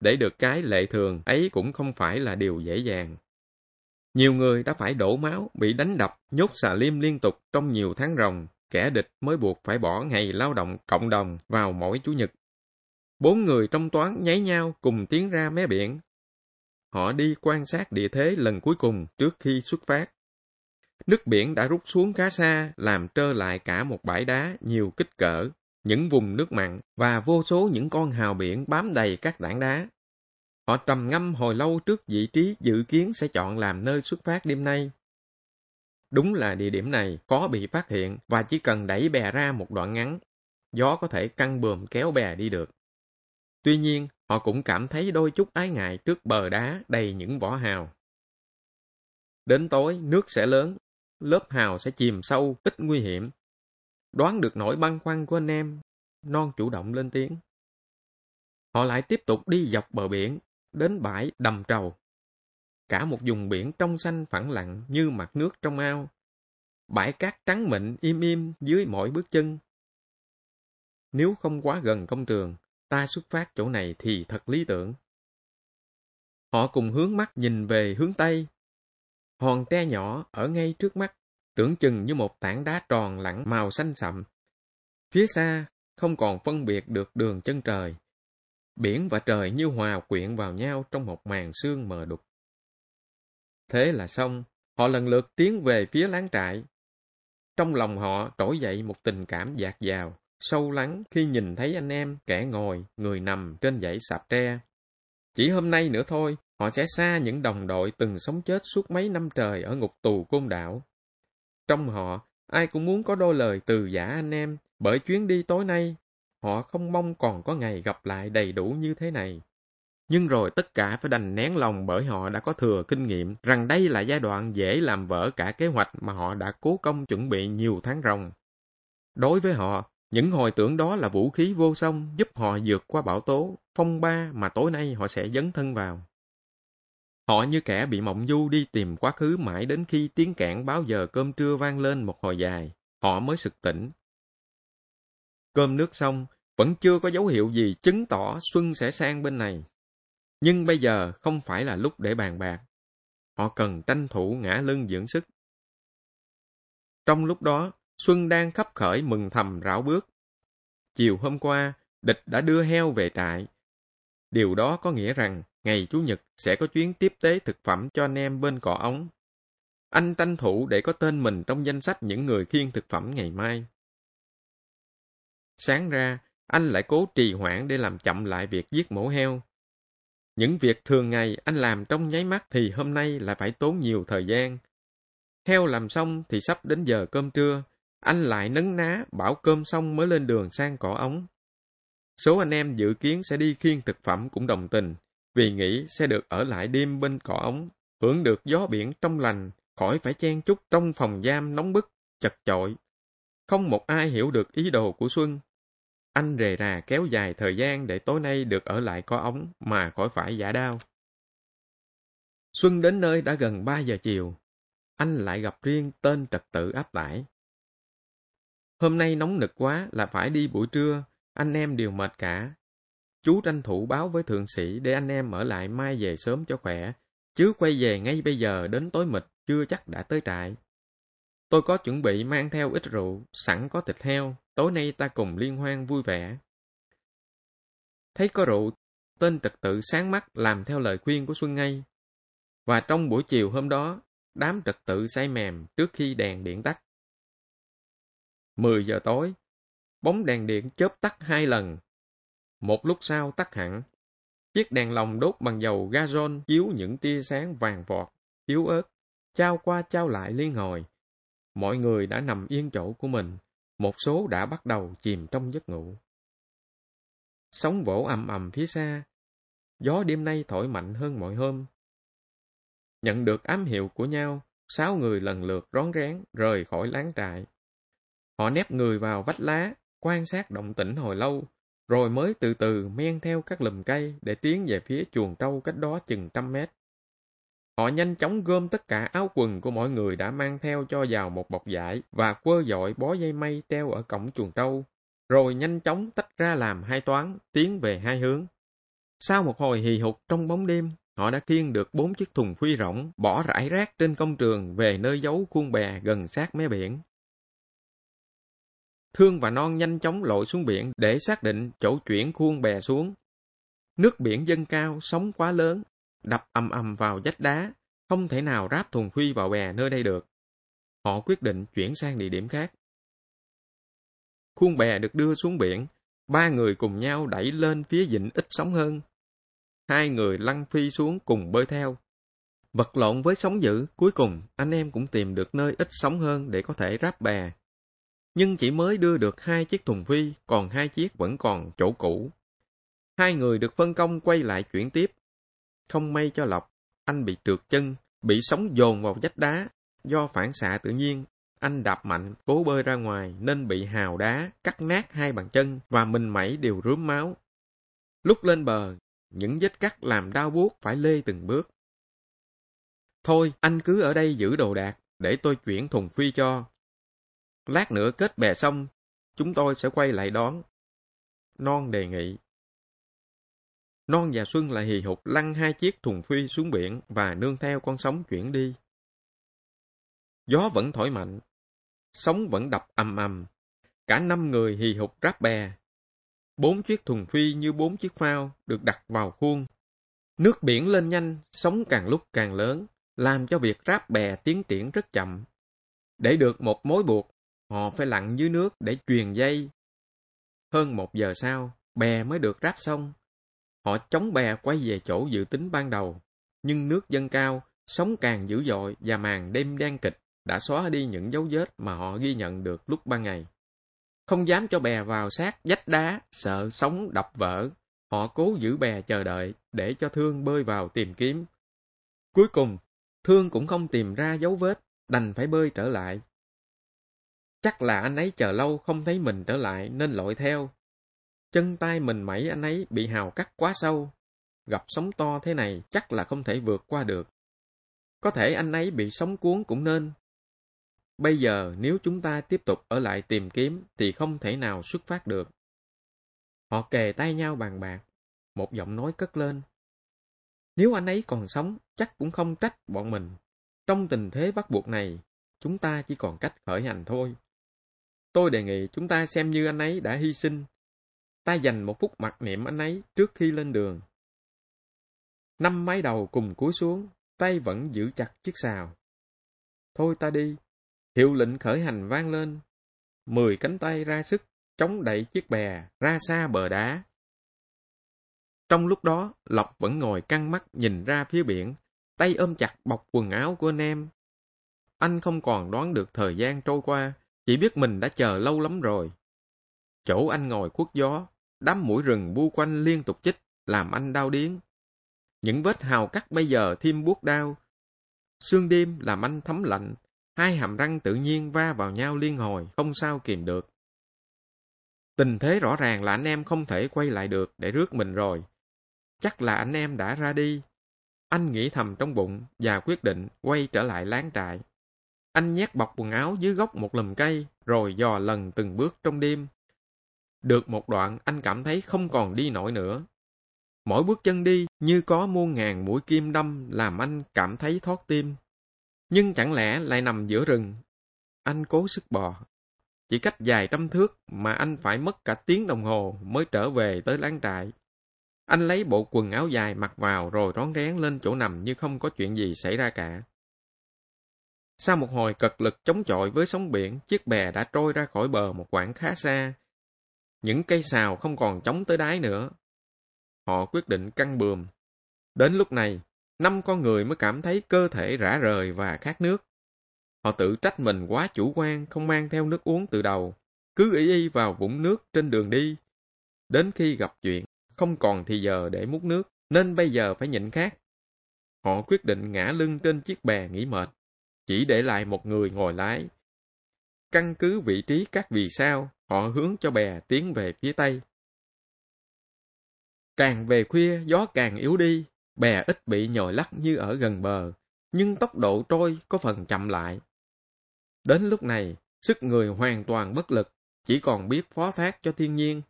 để được cái lệ thường ấy cũng không phải là điều dễ dàng. Nhiều người đã phải đổ máu, bị đánh đập, nhốt xà liêm liên tục trong nhiều tháng ròng, kẻ địch mới buộc phải bỏ ngày lao động cộng đồng vào mỗi chủ nhật. Bốn người trong toán nháy nhau cùng tiến ra mé biển. Họ đi quan sát địa thế lần cuối cùng trước khi xuất phát. Nước biển đã rút xuống khá xa, làm trơ lại cả một bãi đá nhiều kích cỡ, những vùng nước mặn và vô số những con hào biển bám đầy các tảng đá. Họ trầm ngâm hồi lâu trước vị trí dự kiến sẽ chọn làm nơi xuất phát đêm nay. Đúng là địa điểm này khó bị phát hiện và chỉ cần đẩy bè ra một đoạn ngắn. gió có thể căng bườm kéo bè đi được. Tuy nhiên, họ cũng cảm thấy đôi chút ái ngại trước bờ đá đầy những vỏ hào. Đến tối, nước sẽ lớn, lớp hào sẽ chìm sâu, ít nguy hiểm. Đoán được nỗi băn khoăn của anh em, non chủ động lên tiếng. Họ lại tiếp tục đi dọc bờ biển, đến bãi đầm trầu. Cả một vùng biển trong xanh phẳng lặng như mặt nước trong ao. Bãi cát trắng mịn im im dưới mỗi bước chân. Nếu không quá gần công trường, ta xuất phát chỗ này thì thật lý tưởng. Họ cùng hướng mắt nhìn về hướng Tây. Hòn tre nhỏ ở ngay trước mắt, tưởng chừng như một tảng đá tròn lẳng màu xanh sậm. Phía xa, không còn phân biệt được đường chân trời. Biển và trời như hòa quyện vào nhau trong một màn sương mờ đục. Thế là xong, họ lần lượt tiến về phía láng trại. Trong lòng họ trỗi dậy một tình cảm dạt dào, sâu lắng khi nhìn thấy anh em kẻ ngồi, người nằm trên dãy sạp tre. Chỉ hôm nay nữa thôi, họ sẽ xa những đồng đội từng sống chết suốt mấy năm trời ở ngục tù côn đảo. Trong họ, ai cũng muốn có đôi lời từ giả anh em, bởi chuyến đi tối nay, họ không mong còn có ngày gặp lại đầy đủ như thế này. Nhưng rồi tất cả phải đành nén lòng bởi họ đã có thừa kinh nghiệm rằng đây là giai đoạn dễ làm vỡ cả kế hoạch mà họ đã cố công chuẩn bị nhiều tháng ròng. Đối với họ, những hồi tưởng đó là vũ khí vô song giúp họ vượt qua bão tố, phong ba mà tối nay họ sẽ dấn thân vào. Họ như kẻ bị mộng du đi tìm quá khứ mãi đến khi tiếng cảng báo giờ cơm trưa vang lên một hồi dài, họ mới sực tỉnh. Cơm nước xong, vẫn chưa có dấu hiệu gì chứng tỏ Xuân sẽ sang bên này. Nhưng bây giờ không phải là lúc để bàn bạc. Họ cần tranh thủ ngã lưng dưỡng sức. Trong lúc đó, Xuân đang khắp khởi mừng thầm rảo bước. Chiều hôm qua, địch đã đưa heo về trại. Điều đó có nghĩa rằng ngày Chủ nhật sẽ có chuyến tiếp tế thực phẩm cho anh em bên cỏ ống. Anh tranh thủ để có tên mình trong danh sách những người khiêng thực phẩm ngày mai. Sáng ra, anh lại cố trì hoãn để làm chậm lại việc giết mổ heo. Những việc thường ngày anh làm trong nháy mắt thì hôm nay lại phải tốn nhiều thời gian. Heo làm xong thì sắp đến giờ cơm trưa, anh lại nấn ná bảo cơm xong mới lên đường sang cỏ ống. Số anh em dự kiến sẽ đi khiêng thực phẩm cũng đồng tình, vì nghĩ sẽ được ở lại đêm bên cỏ ống, hưởng được gió biển trong lành, khỏi phải chen chúc trong phòng giam nóng bức, chật chội. Không một ai hiểu được ý đồ của Xuân. Anh rề rà kéo dài thời gian để tối nay được ở lại có ống mà khỏi phải giả đau. Xuân đến nơi đã gần 3 giờ chiều. Anh lại gặp riêng tên trật tự áp tải. Hôm nay nóng nực quá là phải đi buổi trưa, anh em đều mệt cả. Chú tranh thủ báo với thượng sĩ để anh em ở lại mai về sớm cho khỏe, chứ quay về ngay bây giờ đến tối mịt chưa chắc đã tới trại. Tôi có chuẩn bị mang theo ít rượu, sẵn có thịt heo, tối nay ta cùng liên hoan vui vẻ. Thấy có rượu, tên trật tự sáng mắt làm theo lời khuyên của Xuân ngay. Và trong buổi chiều hôm đó, đám trật tự say mềm trước khi đèn điện tắt. 10 giờ tối, bóng đèn điện chớp tắt hai lần. Một lúc sau tắt hẳn. Chiếc đèn lồng đốt bằng dầu gazon chiếu những tia sáng vàng vọt, yếu ớt, trao qua trao lại liên hồi. Mọi người đã nằm yên chỗ của mình, một số đã bắt đầu chìm trong giấc ngủ. Sóng vỗ ầm ầm phía xa, gió đêm nay thổi mạnh hơn mọi hôm. Nhận được ám hiệu của nhau, sáu người lần lượt rón rén rời khỏi láng trại. Họ nép người vào vách lá, quan sát động tĩnh hồi lâu, rồi mới từ từ men theo các lùm cây để tiến về phía chuồng trâu cách đó chừng trăm mét. Họ nhanh chóng gom tất cả áo quần của mọi người đã mang theo cho vào một bọc vải và quơ dội bó dây mây treo ở cổng chuồng trâu, rồi nhanh chóng tách ra làm hai toán, tiến về hai hướng. Sau một hồi hì hục trong bóng đêm, họ đã khiêng được bốn chiếc thùng phi rỗng, bỏ rải rác trên công trường về nơi giấu khuôn bè gần sát mé biển. Thương và Non nhanh chóng lội xuống biển để xác định chỗ chuyển khuôn bè xuống. Nước biển dâng cao, sóng quá lớn, đập ầm ầm vào vách đá, không thể nào ráp thùng phi vào bè nơi đây được. Họ quyết định chuyển sang địa điểm khác. Khuôn bè được đưa xuống biển, ba người cùng nhau đẩy lên phía vịnh ít sóng hơn. Hai người lăn phi xuống cùng bơi theo. Vật lộn với sóng dữ, cuối cùng anh em cũng tìm được nơi ít sóng hơn để có thể ráp bè. nhưng chỉ mới đưa được hai chiếc thùng phi, còn hai chiếc vẫn còn chỗ cũ. Hai người được phân công quay lại chuyển tiếp. Không may cho Lộc, anh bị trượt chân, bị sóng dồn vào vách đá. Do phản xạ tự nhiên, anh đạp mạnh, cố bơi ra ngoài nên bị hào đá, cắt nát hai bàn chân và mình mẩy đều rướm máu. Lúc lên bờ, những vết cắt làm đau buốt phải lê từng bước. Thôi, anh cứ ở đây giữ đồ đạc, để tôi chuyển thùng phi cho. Lát nữa kết bè xong, chúng tôi sẽ quay lại đón. Non đề nghị. Non và Xuân lại hì hục lăn hai chiếc thùng phi xuống biển và nương theo con sóng chuyển đi. Gió vẫn thổi mạnh, sóng vẫn đập ầm ầm. Cả năm người hì hục ráp bè. Bốn chiếc thùng phi như bốn chiếc phao được đặt vào khuôn. Nước biển lên nhanh, sóng càng lúc càng lớn, làm cho việc ráp bè tiến triển rất chậm. Để được một mối buộc, họ phải lặn dưới nước để truyền dây. Hơn một giờ sau, bè mới được ráp xong. Họ chống bè quay về chỗ dự tính ban đầu, nhưng nước dâng cao, sóng càng dữ dội và màn đêm đen kịch đã xóa đi những dấu vết mà họ ghi nhận được lúc ban ngày. Không dám cho bè vào sát vách đá, sợ sóng đập vỡ. Họ cố giữ bè chờ đợi để cho Thương bơi vào tìm kiếm. Cuối cùng, Thương cũng không tìm ra dấu vết, đành phải bơi trở lại. Chắc là anh ấy chờ lâu không thấy mình trở lại nên lội theo. Chân tay mình mẩy anh ấy bị hào cắt quá sâu. Gặp sóng to thế này chắc là không thể vượt qua được. Có thể anh ấy bị sóng cuốn cũng nên, Bây giờ nếu chúng ta tiếp tục ở lại tìm kiếm thì không thể nào xuất phát được. Họ kề tay nhau bàn bạc. Một giọng nói cất lên. Nếu anh ấy còn sống, chắc cũng không trách bọn mình. Trong tình thế bắt buộc này, chúng ta chỉ còn cách khởi hành thôi. Tôi đề nghị chúng ta xem như anh ấy đã hy sinh. Ta dành một phút mặc niệm anh ấy trước khi lên đường. Năm mái đầu cùng cúi xuống, tay vẫn giữ chặt chiếc xào. Thôi ta đi, Hiệu lệnh khởi hành vang lên. Mười cánh tay ra sức, chống đẩy chiếc bè ra xa bờ đá. Trong lúc đó, Lộc vẫn ngồi căng mắt nhìn ra phía biển, tay ôm chặt bọc quần áo của anh em. Anh không còn đoán được thời gian trôi qua, chỉ biết mình đã chờ lâu lắm rồi. Chỗ anh ngồi khuất gió, đám mũi rừng bu quanh liên tục chích, làm anh đau điếng. Những vết hào cắt bây giờ thêm buốt đau. Sương đêm làm anh thấm lạnh, Hai hàm răng tự nhiên va vào nhau liên hồi, không sao kìm được. Tình thế rõ ràng là anh em không thể quay lại được để rước mình rồi. Chắc là anh em đã ra đi. Anh nghĩ thầm trong bụng và quyết định quay trở lại láng trại. Anh nhét bọc quần áo dưới gốc một lùm cây, rồi dò lần từng bước trong đêm. Được một đoạn, anh cảm thấy không còn đi nổi nữa. Mỗi bước chân đi như có muôn ngàn mũi kim đâm làm anh cảm thấy thoát tim. Nhưng chẳng lẽ lại nằm giữa rừng? Anh cố sức bò. Chỉ cách dài trăm thước mà anh phải mất cả tiếng đồng hồ mới trở về tới láng trại. Anh lấy bộ quần áo dài mặc vào rồi rón rén lên chỗ nằm như không có chuyện gì xảy ra cả. Sau một hồi cật lực chống chọi với sóng biển, chiếc bè đã trôi ra khỏi bờ một quãng khá xa. Những cây xào không còn chống tới đáy nữa. Họ quyết định căng bườm. Đến lúc này, năm con người mới cảm thấy cơ thể rã rời và khát nước. Họ tự trách mình quá chủ quan, không mang theo nước uống từ đầu, cứ ý y vào vũng nước trên đường đi. Đến khi gặp chuyện, không còn thì giờ để múc nước, nên bây giờ phải nhịn khát. Họ quyết định ngã lưng trên chiếc bè nghỉ mệt, chỉ để lại một người ngồi lái. Căn cứ vị trí các vì sao, họ hướng cho bè tiến về phía tây. Càng về khuya, gió càng yếu đi, Bè ít bị nhồi lắc như ở gần bờ, nhưng tốc độ trôi có phần chậm lại. Đến lúc này, sức người hoàn toàn bất lực, chỉ còn biết phó thác cho thiên nhiên.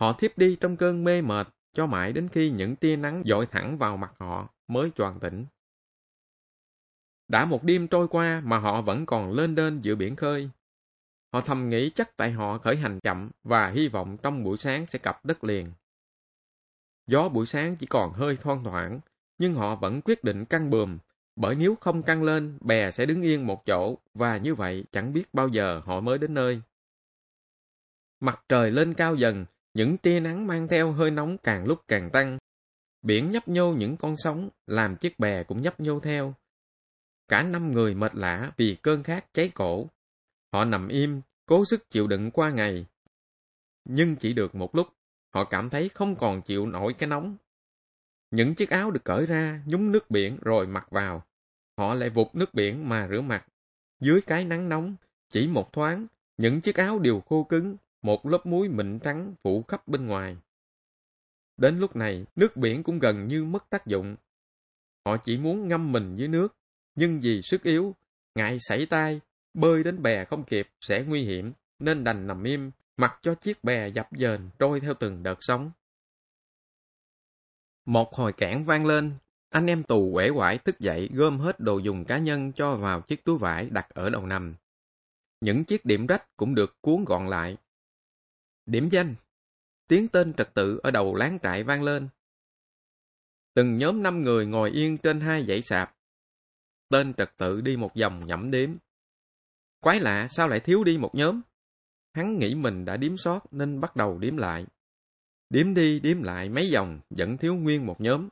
Họ thiếp đi trong cơn mê mệt, cho mãi đến khi những tia nắng dội thẳng vào mặt họ mới choàng tỉnh. Đã một đêm trôi qua mà họ vẫn còn lên đên giữa biển khơi. Họ thầm nghĩ chắc tại họ khởi hành chậm và hy vọng trong buổi sáng sẽ cập đất liền. Gió buổi sáng chỉ còn hơi thoang thoảng, nhưng họ vẫn quyết định căng bườm, bởi nếu không căng lên, bè sẽ đứng yên một chỗ, và như vậy chẳng biết bao giờ họ mới đến nơi. Mặt trời lên cao dần, những tia nắng mang theo hơi nóng càng lúc càng tăng. Biển nhấp nhô những con sóng, làm chiếc bè cũng nhấp nhô theo. Cả năm người mệt lạ vì cơn khát cháy cổ. Họ nằm im, cố sức chịu đựng qua ngày. Nhưng chỉ được một lúc, họ cảm thấy không còn chịu nổi cái nóng. Những chiếc áo được cởi ra, nhúng nước biển rồi mặc vào. Họ lại vụt nước biển mà rửa mặt. Dưới cái nắng nóng, chỉ một thoáng, những chiếc áo đều khô cứng, một lớp muối mịn trắng phủ khắp bên ngoài. Đến lúc này, nước biển cũng gần như mất tác dụng. Họ chỉ muốn ngâm mình dưới nước, nhưng vì sức yếu, ngại sảy tay, bơi đến bè không kịp sẽ nguy hiểm, nên đành nằm im, mặc cho chiếc bè dập dềnh trôi theo từng đợt sóng. Một hồi cản vang lên, anh em tù quể quải thức dậy gom hết đồ dùng cá nhân cho vào chiếc túi vải đặt ở đầu nằm. Những chiếc điểm rách cũng được cuốn gọn lại. Điểm danh Tiếng tên trật tự ở đầu láng trại vang lên. Từng nhóm năm người ngồi yên trên hai dãy sạp. Tên trật tự đi một vòng nhẩm đếm. Quái lạ sao lại thiếu đi một nhóm? Hắn nghĩ mình đã điếm sót nên bắt đầu điếm lại. Điếm đi điếm lại mấy vòng vẫn thiếu nguyên một nhóm.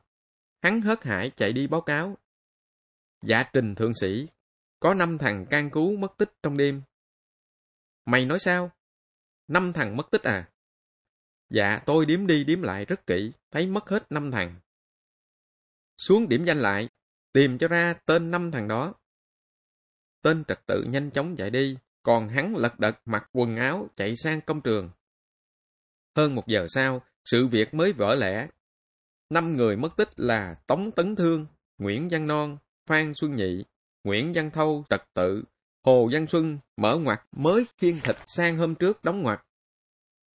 Hắn hớt hải chạy đi báo cáo. Dạ trình thượng sĩ, có năm thằng can cứu mất tích trong đêm. Mày nói sao? Năm thằng mất tích à? Dạ, tôi điếm đi điếm lại rất kỹ, thấy mất hết năm thằng. Xuống điểm danh lại, tìm cho ra tên năm thằng đó. Tên trật tự nhanh chóng chạy đi, còn hắn lật đật mặc quần áo chạy sang công trường. Hơn một giờ sau, sự việc mới vỡ lẽ. Năm người mất tích là Tống Tấn Thương, Nguyễn Văn Non, Phan Xuân Nhị, Nguyễn Văn Thâu trật tự, Hồ Văn Xuân mở ngoặt mới khiên thịt sang hôm trước đóng ngoặt.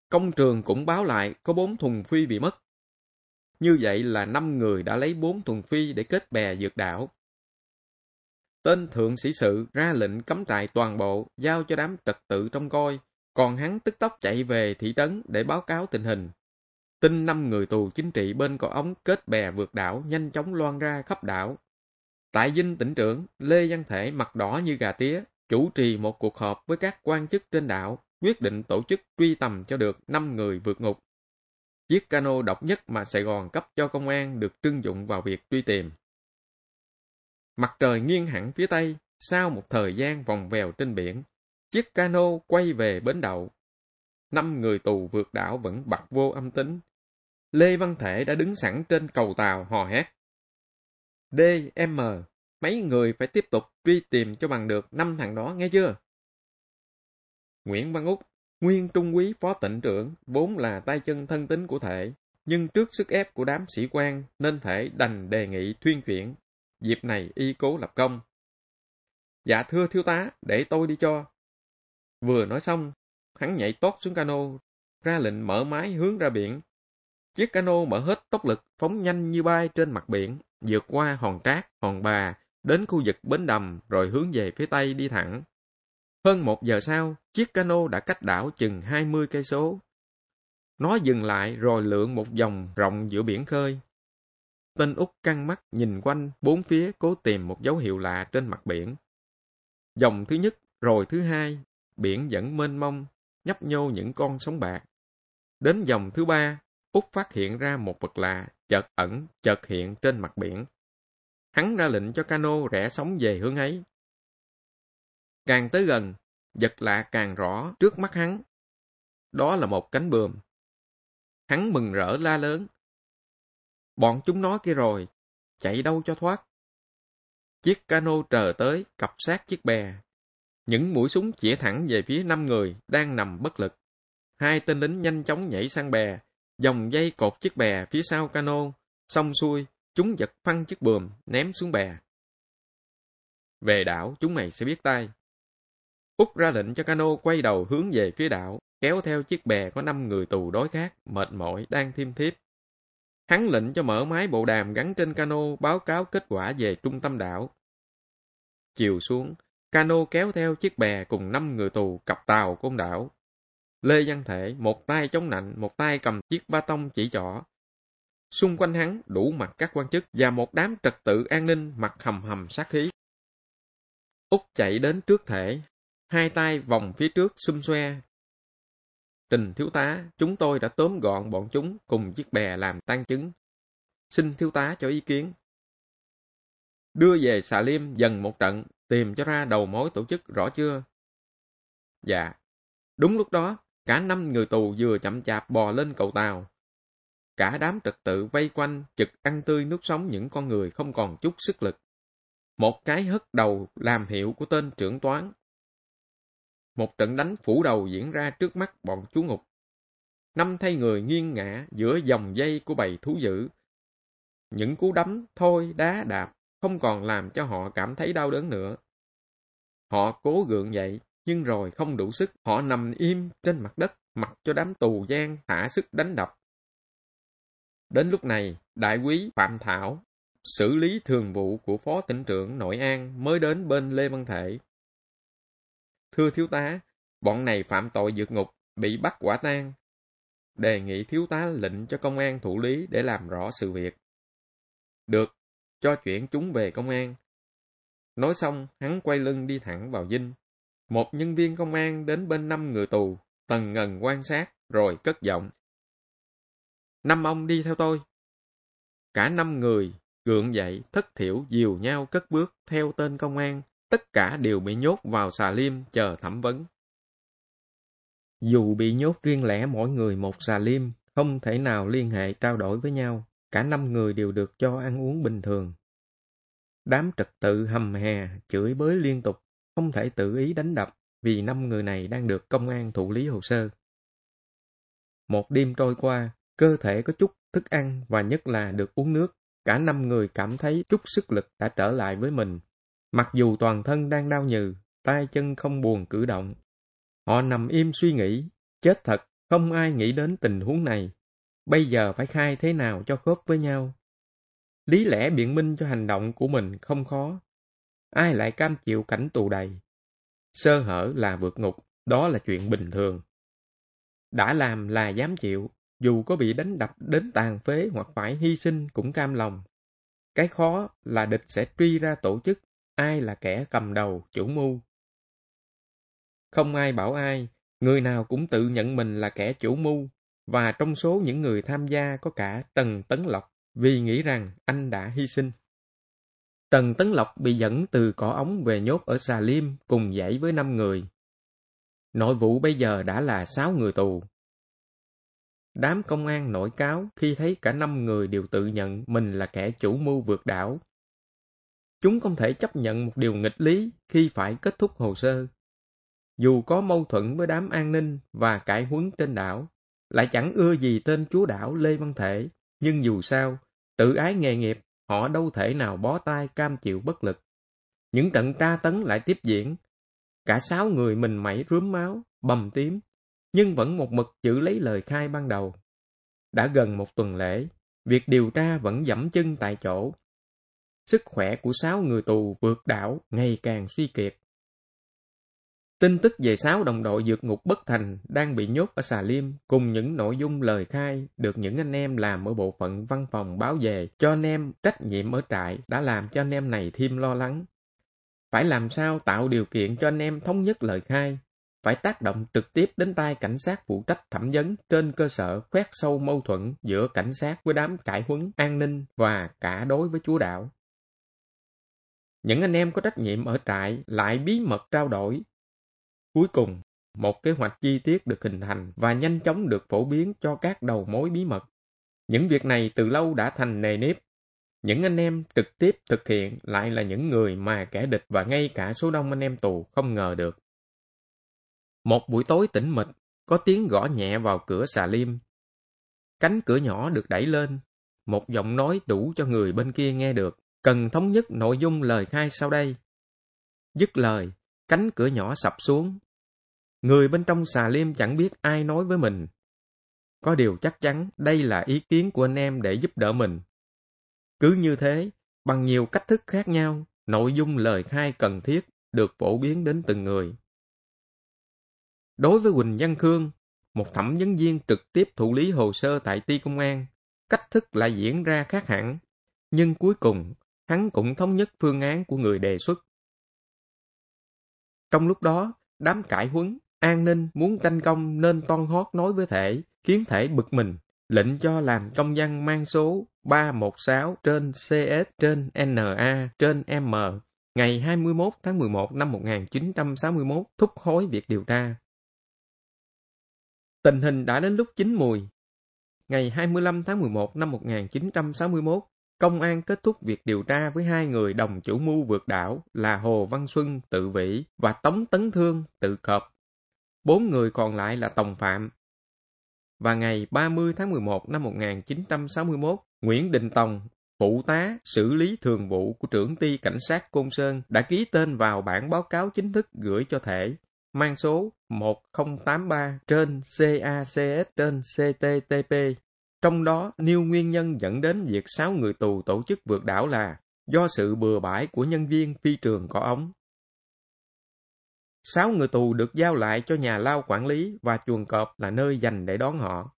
Công trường cũng báo lại có bốn thùng phi bị mất. Như vậy là năm người đã lấy bốn thùng phi để kết bè dược đảo. Tên thượng sĩ sự ra lệnh cấm trại toàn bộ, giao cho đám trật tự trong coi, còn hắn tức tốc chạy về thị trấn để báo cáo tình hình. Tin năm người tù chính trị bên cỏ ống kết bè vượt đảo nhanh chóng loan ra khắp đảo. Tại dinh tỉnh trưởng, Lê Văn Thể mặt đỏ như gà tía, chủ trì một cuộc họp với các quan chức trên đảo, quyết định tổ chức truy tầm cho được năm người vượt ngục. Chiếc cano độc nhất mà Sài Gòn cấp cho công an được trưng dụng vào việc truy tìm. Mặt trời nghiêng hẳn phía tây, sau một thời gian vòng vèo trên biển, chiếc cano quay về bến đậu. Năm người tù vượt đảo vẫn bật vô âm tính. Lê Văn Thể đã đứng sẵn trên cầu tàu hò hét. D.M. Mấy người phải tiếp tục truy tìm cho bằng được năm thằng đó, nghe chưa? Nguyễn Văn Úc, nguyên trung quý phó tỉnh trưởng, vốn là tay chân thân tín của thể, nhưng trước sức ép của đám sĩ quan nên thể đành đề nghị thuyên chuyển. Dịp này y cố lập công. Dạ thưa thiếu tá, để tôi đi cho. Vừa nói xong, hắn nhảy tót xuống cano, ra lệnh mở máy hướng ra biển. Chiếc cano mở hết tốc lực, phóng nhanh như bay trên mặt biển, vượt qua hòn trác, hòn bà, đến khu vực bến đầm rồi hướng về phía tây đi thẳng. Hơn một giờ sau, chiếc cano đã cách đảo chừng 20 cây số. Nó dừng lại rồi lượn một vòng rộng giữa biển khơi. Tên Úc căng mắt nhìn quanh bốn phía cố tìm một dấu hiệu lạ trên mặt biển. Dòng thứ nhất, rồi thứ hai, biển vẫn mênh mông, nhấp nhô những con sóng bạc. Đến dòng thứ ba, Úc phát hiện ra một vật lạ, chợt ẩn, chợt hiện trên mặt biển. Hắn ra lệnh cho cano rẽ sóng về hướng ấy. Càng tới gần, vật lạ càng rõ trước mắt hắn. Đó là một cánh bườm. Hắn mừng rỡ la lớn. Bọn chúng nó kia rồi, chạy đâu cho thoát. Chiếc cano trờ tới, cặp sát chiếc bè. Những mũi súng chĩa thẳng về phía năm người đang nằm bất lực. Hai tên lính nhanh chóng nhảy sang bè, dòng dây cột chiếc bè phía sau cano, xong xuôi, chúng giật phăng chiếc bườm, ném xuống bè. Về đảo, chúng mày sẽ biết tay. Úc ra lệnh cho cano quay đầu hướng về phía đảo, kéo theo chiếc bè có năm người tù đối khác, mệt mỏi, đang thiêm thiếp. Hắn lệnh cho mở máy bộ đàm gắn trên cano báo cáo kết quả về trung tâm đảo. Chiều xuống, cano kéo theo chiếc bè cùng năm người tù cặp tàu côn đảo. Lê Văn Thể, một tay chống nạnh, một tay cầm chiếc ba tông chỉ trỏ. Xung quanh hắn đủ mặt các quan chức và một đám trật tự an ninh mặt hầm hầm sát khí. Úc chạy đến trước thể, hai tay vòng phía trước xum xoe. Trình thiếu tá, chúng tôi đã tóm gọn bọn chúng cùng chiếc bè làm tan chứng. Xin thiếu tá cho ý kiến. Đưa về xà liêm dần một trận, tìm cho ra đầu mối tổ chức rõ chưa? Dạ. Đúng lúc đó, cả năm người tù vừa chậm chạp bò lên cầu tàu. Cả đám trật tự vây quanh, chực ăn tươi nước sống những con người không còn chút sức lực. Một cái hất đầu làm hiệu của tên trưởng toán. Một trận đánh phủ đầu diễn ra trước mắt bọn chú ngục. Năm thay người nghiêng ngã giữa dòng dây của bầy thú dữ. Những cú đấm, thôi, đá, đạp không còn làm cho họ cảm thấy đau đớn nữa. Họ cố gượng dậy, nhưng rồi không đủ sức, họ nằm im trên mặt đất, mặc cho đám tù gian thả sức đánh đập. Đến lúc này, đại quý Phạm Thảo, xử lý thường vụ của Phó tỉnh trưởng Nội An mới đến bên Lê Văn Thể. Thưa thiếu tá, bọn này phạm tội vượt ngục, bị bắt quả tang. Đề nghị thiếu tá lệnh cho công an thủ lý để làm rõ sự việc. Được, cho chuyển chúng về công an. Nói xong, hắn quay lưng đi thẳng vào dinh. Một nhân viên công an đến bên năm người tù, tần ngần quan sát, rồi cất giọng. Năm ông đi theo tôi. Cả năm người, gượng dậy, thất thiểu, dìu nhau cất bước theo tên công an, tất cả đều bị nhốt vào xà liêm chờ thẩm vấn. Dù bị nhốt riêng lẻ mỗi người một xà liêm, không thể nào liên hệ trao đổi với nhau, cả năm người đều được cho ăn uống bình thường. Đám trật tự hầm hè, chửi bới liên tục, không thể tự ý đánh đập vì năm người này đang được công an thụ lý hồ sơ. Một đêm trôi qua, cơ thể có chút thức ăn và nhất là được uống nước. Cả năm người cảm thấy chút sức lực đã trở lại với mình. Mặc dù toàn thân đang đau nhừ, tay chân không buồn cử động. Họ nằm im suy nghĩ, chết thật, không ai nghĩ đến tình huống này. Bây giờ phải khai thế nào cho khớp với nhau. Lý lẽ biện minh cho hành động của mình không khó. Ai lại cam chịu cảnh tù đầy? Sơ hở là vượt ngục, đó là chuyện bình thường. Đã làm là dám chịu, dù có bị đánh đập đến tàn phế hoặc phải hy sinh cũng cam lòng. Cái khó là địch sẽ truy ra tổ chức, ai là kẻ cầm đầu, chủ mưu. Không ai bảo ai, người nào cũng tự nhận mình là kẻ chủ mưu, và trong số những người tham gia có cả Tần Tấn Lộc, vì nghĩ rằng anh đã hy sinh. Tần Tấn Lộc bị dẫn từ cỏ ống về nhốt ở Xà Liêm cùng dãy với năm người. Nội vụ bây giờ đã là sáu người tù. Đám công an nổi cáo khi thấy cả năm người đều tự nhận mình là kẻ chủ mưu vượt đảo. Chúng không thể chấp nhận một điều nghịch lý khi phải kết thúc hồ sơ. Dù có mâu thuẫn với đám an ninh và cải huấn trên đảo, lại chẳng ưa gì tên chúa đảo Lê Văn Thể, nhưng dù sao, tự ái nghề nghiệp, họ đâu thể nào bó tay cam chịu bất lực. Những trận tra tấn lại tiếp diễn. Cả sáu người mình mẩy rướm máu, bầm tím, nhưng vẫn một mực giữ lấy lời khai ban đầu. Đã gần một tuần lễ, việc điều tra vẫn dẫm chân tại chỗ. Sức khỏe của sáu người tù vượt đảo ngày càng suy kiệt. Tin tức về sáu đồng đội vượt ngục bất thành đang bị nhốt ở xà liêm cùng những nội dung lời khai được những anh em làm ở bộ phận văn phòng báo về cho anh em trách nhiệm ở trại đã làm cho anh em này thêm lo lắng. Phải làm sao tạo điều kiện cho anh em thống nhất lời khai, phải tác động trực tiếp đến tay cảnh sát phụ trách thẩm vấn trên cơ sở khoét sâu mâu thuẫn giữa cảnh sát với đám cải huấn, an ninh và cả đối với chúa đạo. Những anh em có trách nhiệm ở trại lại bí mật trao đổi. Cuối cùng, một kế hoạch chi tiết được hình thành và nhanh chóng được phổ biến cho các đầu mối bí mật. Những việc này từ lâu đã thành nề nếp. Những anh em trực tiếp thực hiện lại là những người mà kẻ địch và ngay cả số đông anh em tù không ngờ được. Một buổi tối tĩnh mịch, có tiếng gõ nhẹ vào cửa xà liêm. Cánh cửa nhỏ được đẩy lên, một giọng nói đủ cho người bên kia nghe được, cần thống nhất nội dung lời khai sau đây. Dứt lời, cánh cửa nhỏ sập xuống. Người bên trong xà liêm chẳng biết ai nói với mình. Có điều chắc chắn đây là ý kiến của anh em để giúp đỡ mình. Cứ như thế, bằng nhiều cách thức khác nhau, nội dung lời khai cần thiết được phổ biến đến từng người. Đối với Quỳnh Văn Khương, một thẩm vấn viên trực tiếp thụ lý hồ sơ tại ti công an, cách thức lại diễn ra khác hẳn, nhưng cuối cùng hắn cũng thống nhất phương án của người đề xuất. Trong lúc đó, đám cải huấn, an ninh muốn tranh công nên toan hót nói với thể, khiến thể bực mình, lệnh cho làm công văn mang số 316 trên CS trên NA trên M ngày 21 tháng 11 năm 1961 thúc hối việc điều tra. Tình hình đã đến lúc chín mùi. Ngày 25 tháng 11 năm 1961, công an kết thúc việc điều tra với hai người đồng chủ mưu vượt đảo là Hồ Văn Xuân tự vĩ và Tống Tấn Thương tự cọp. Bốn người còn lại là tòng phạm. Và ngày 30 tháng 11 năm 1961, Nguyễn Đình Tòng, phụ tá xử lý thường vụ của trưởng ty cảnh sát Côn Sơn đã ký tên vào bản báo cáo chính thức gửi cho thể, mang số 1083 trên CACS trên CTTP. Trong đó, nêu nguyên nhân dẫn đến việc sáu người tù tổ chức vượt đảo là do sự bừa bãi của nhân viên phi trường có ống. Sáu người tù được giao lại cho nhà lao quản lý và chuồng cọp là nơi dành để đón họ.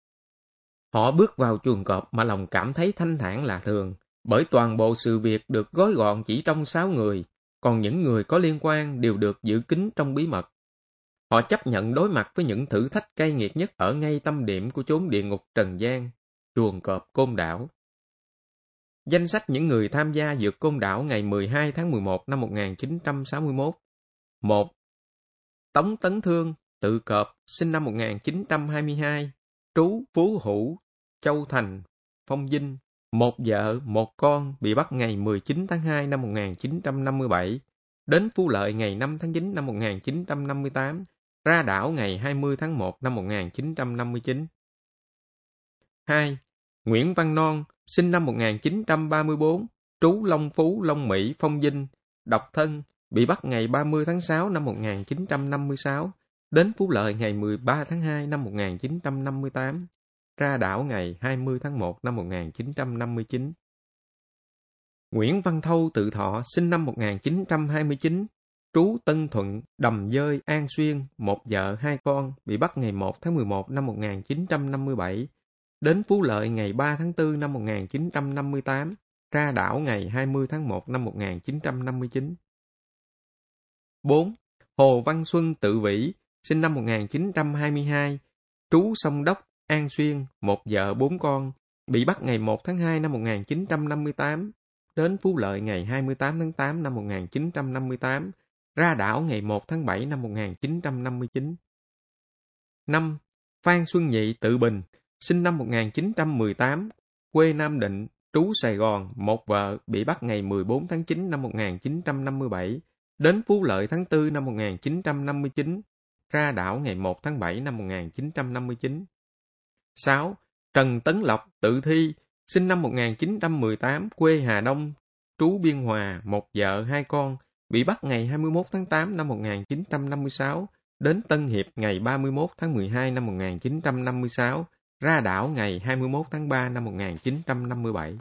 Họ bước vào chuồng cọp mà lòng cảm thấy thanh thản lạ thường, bởi toàn bộ sự việc được gói gọn chỉ trong sáu người, còn những người có liên quan đều được giữ kín trong bí mật. Họ chấp nhận đối mặt với những thử thách cay nghiệt nhất ở ngay tâm điểm của chốn địa ngục Trần gian, chuồng cọp Côn Đảo. Danh sách những người tham gia vượt Côn Đảo ngày 12 tháng 11 năm 1961 1. Tống Tấn Thương, tự cọp, sinh năm 1922, trú Phú Hữu, Châu Thành, Phong Vinh, một vợ, một con bị bắt ngày 19 tháng 2 năm 1957, đến Phú Lợi ngày 5 tháng 9 năm 1958, ra đảo ngày 20 tháng 1 năm 1959. 2. Nguyễn Văn Non, sinh năm 1934, trú Long Phú, Long Mỹ, Phong Vinh, độc thân, bị bắt ngày 30 tháng 6 năm 1956, đến Phú Lợi ngày 13 tháng 2 năm 1958, ra đảo ngày 20 tháng 1 năm 1959. Nguyễn Văn Thâu tự thọ sinh năm 1929, trú Tân Thuận, Đầm Dơi, An Xuyên, một vợ hai con, bị bắt ngày 1 tháng 11 năm 1957, đến Phú Lợi ngày 3 tháng 4 năm 1958, ra đảo ngày 20 tháng 1 năm 1959. 4. Hồ Văn Xuân tự vĩ, sinh năm 1922, trú sông Đốc, An Xuyên, một vợ bốn con, bị bắt ngày 1 tháng 2 năm 1958, đến Phú Lợi ngày 28 tháng 8 năm 1958, ra đảo ngày 1 tháng 7 năm 1959. 5. Phan Xuân Nhị tự bình, sinh năm 1918, quê Nam Định, trú Sài Gòn, một vợ, bị bắt ngày 14 tháng 9 năm 1957, đến Phú Lợi tháng 4 năm 1959, ra đảo ngày 1 tháng 7 năm 1959. 6. Trần Tấn Lộc tự thi, sinh năm 1918, quê Hà Đông, trú Biên Hòa, một vợ hai con, bị bắt ngày 21 tháng 8 năm 1956, đến Tân Hiệp ngày 31 tháng 12 năm 1956, ra đảo ngày 21 tháng 3 năm 1957.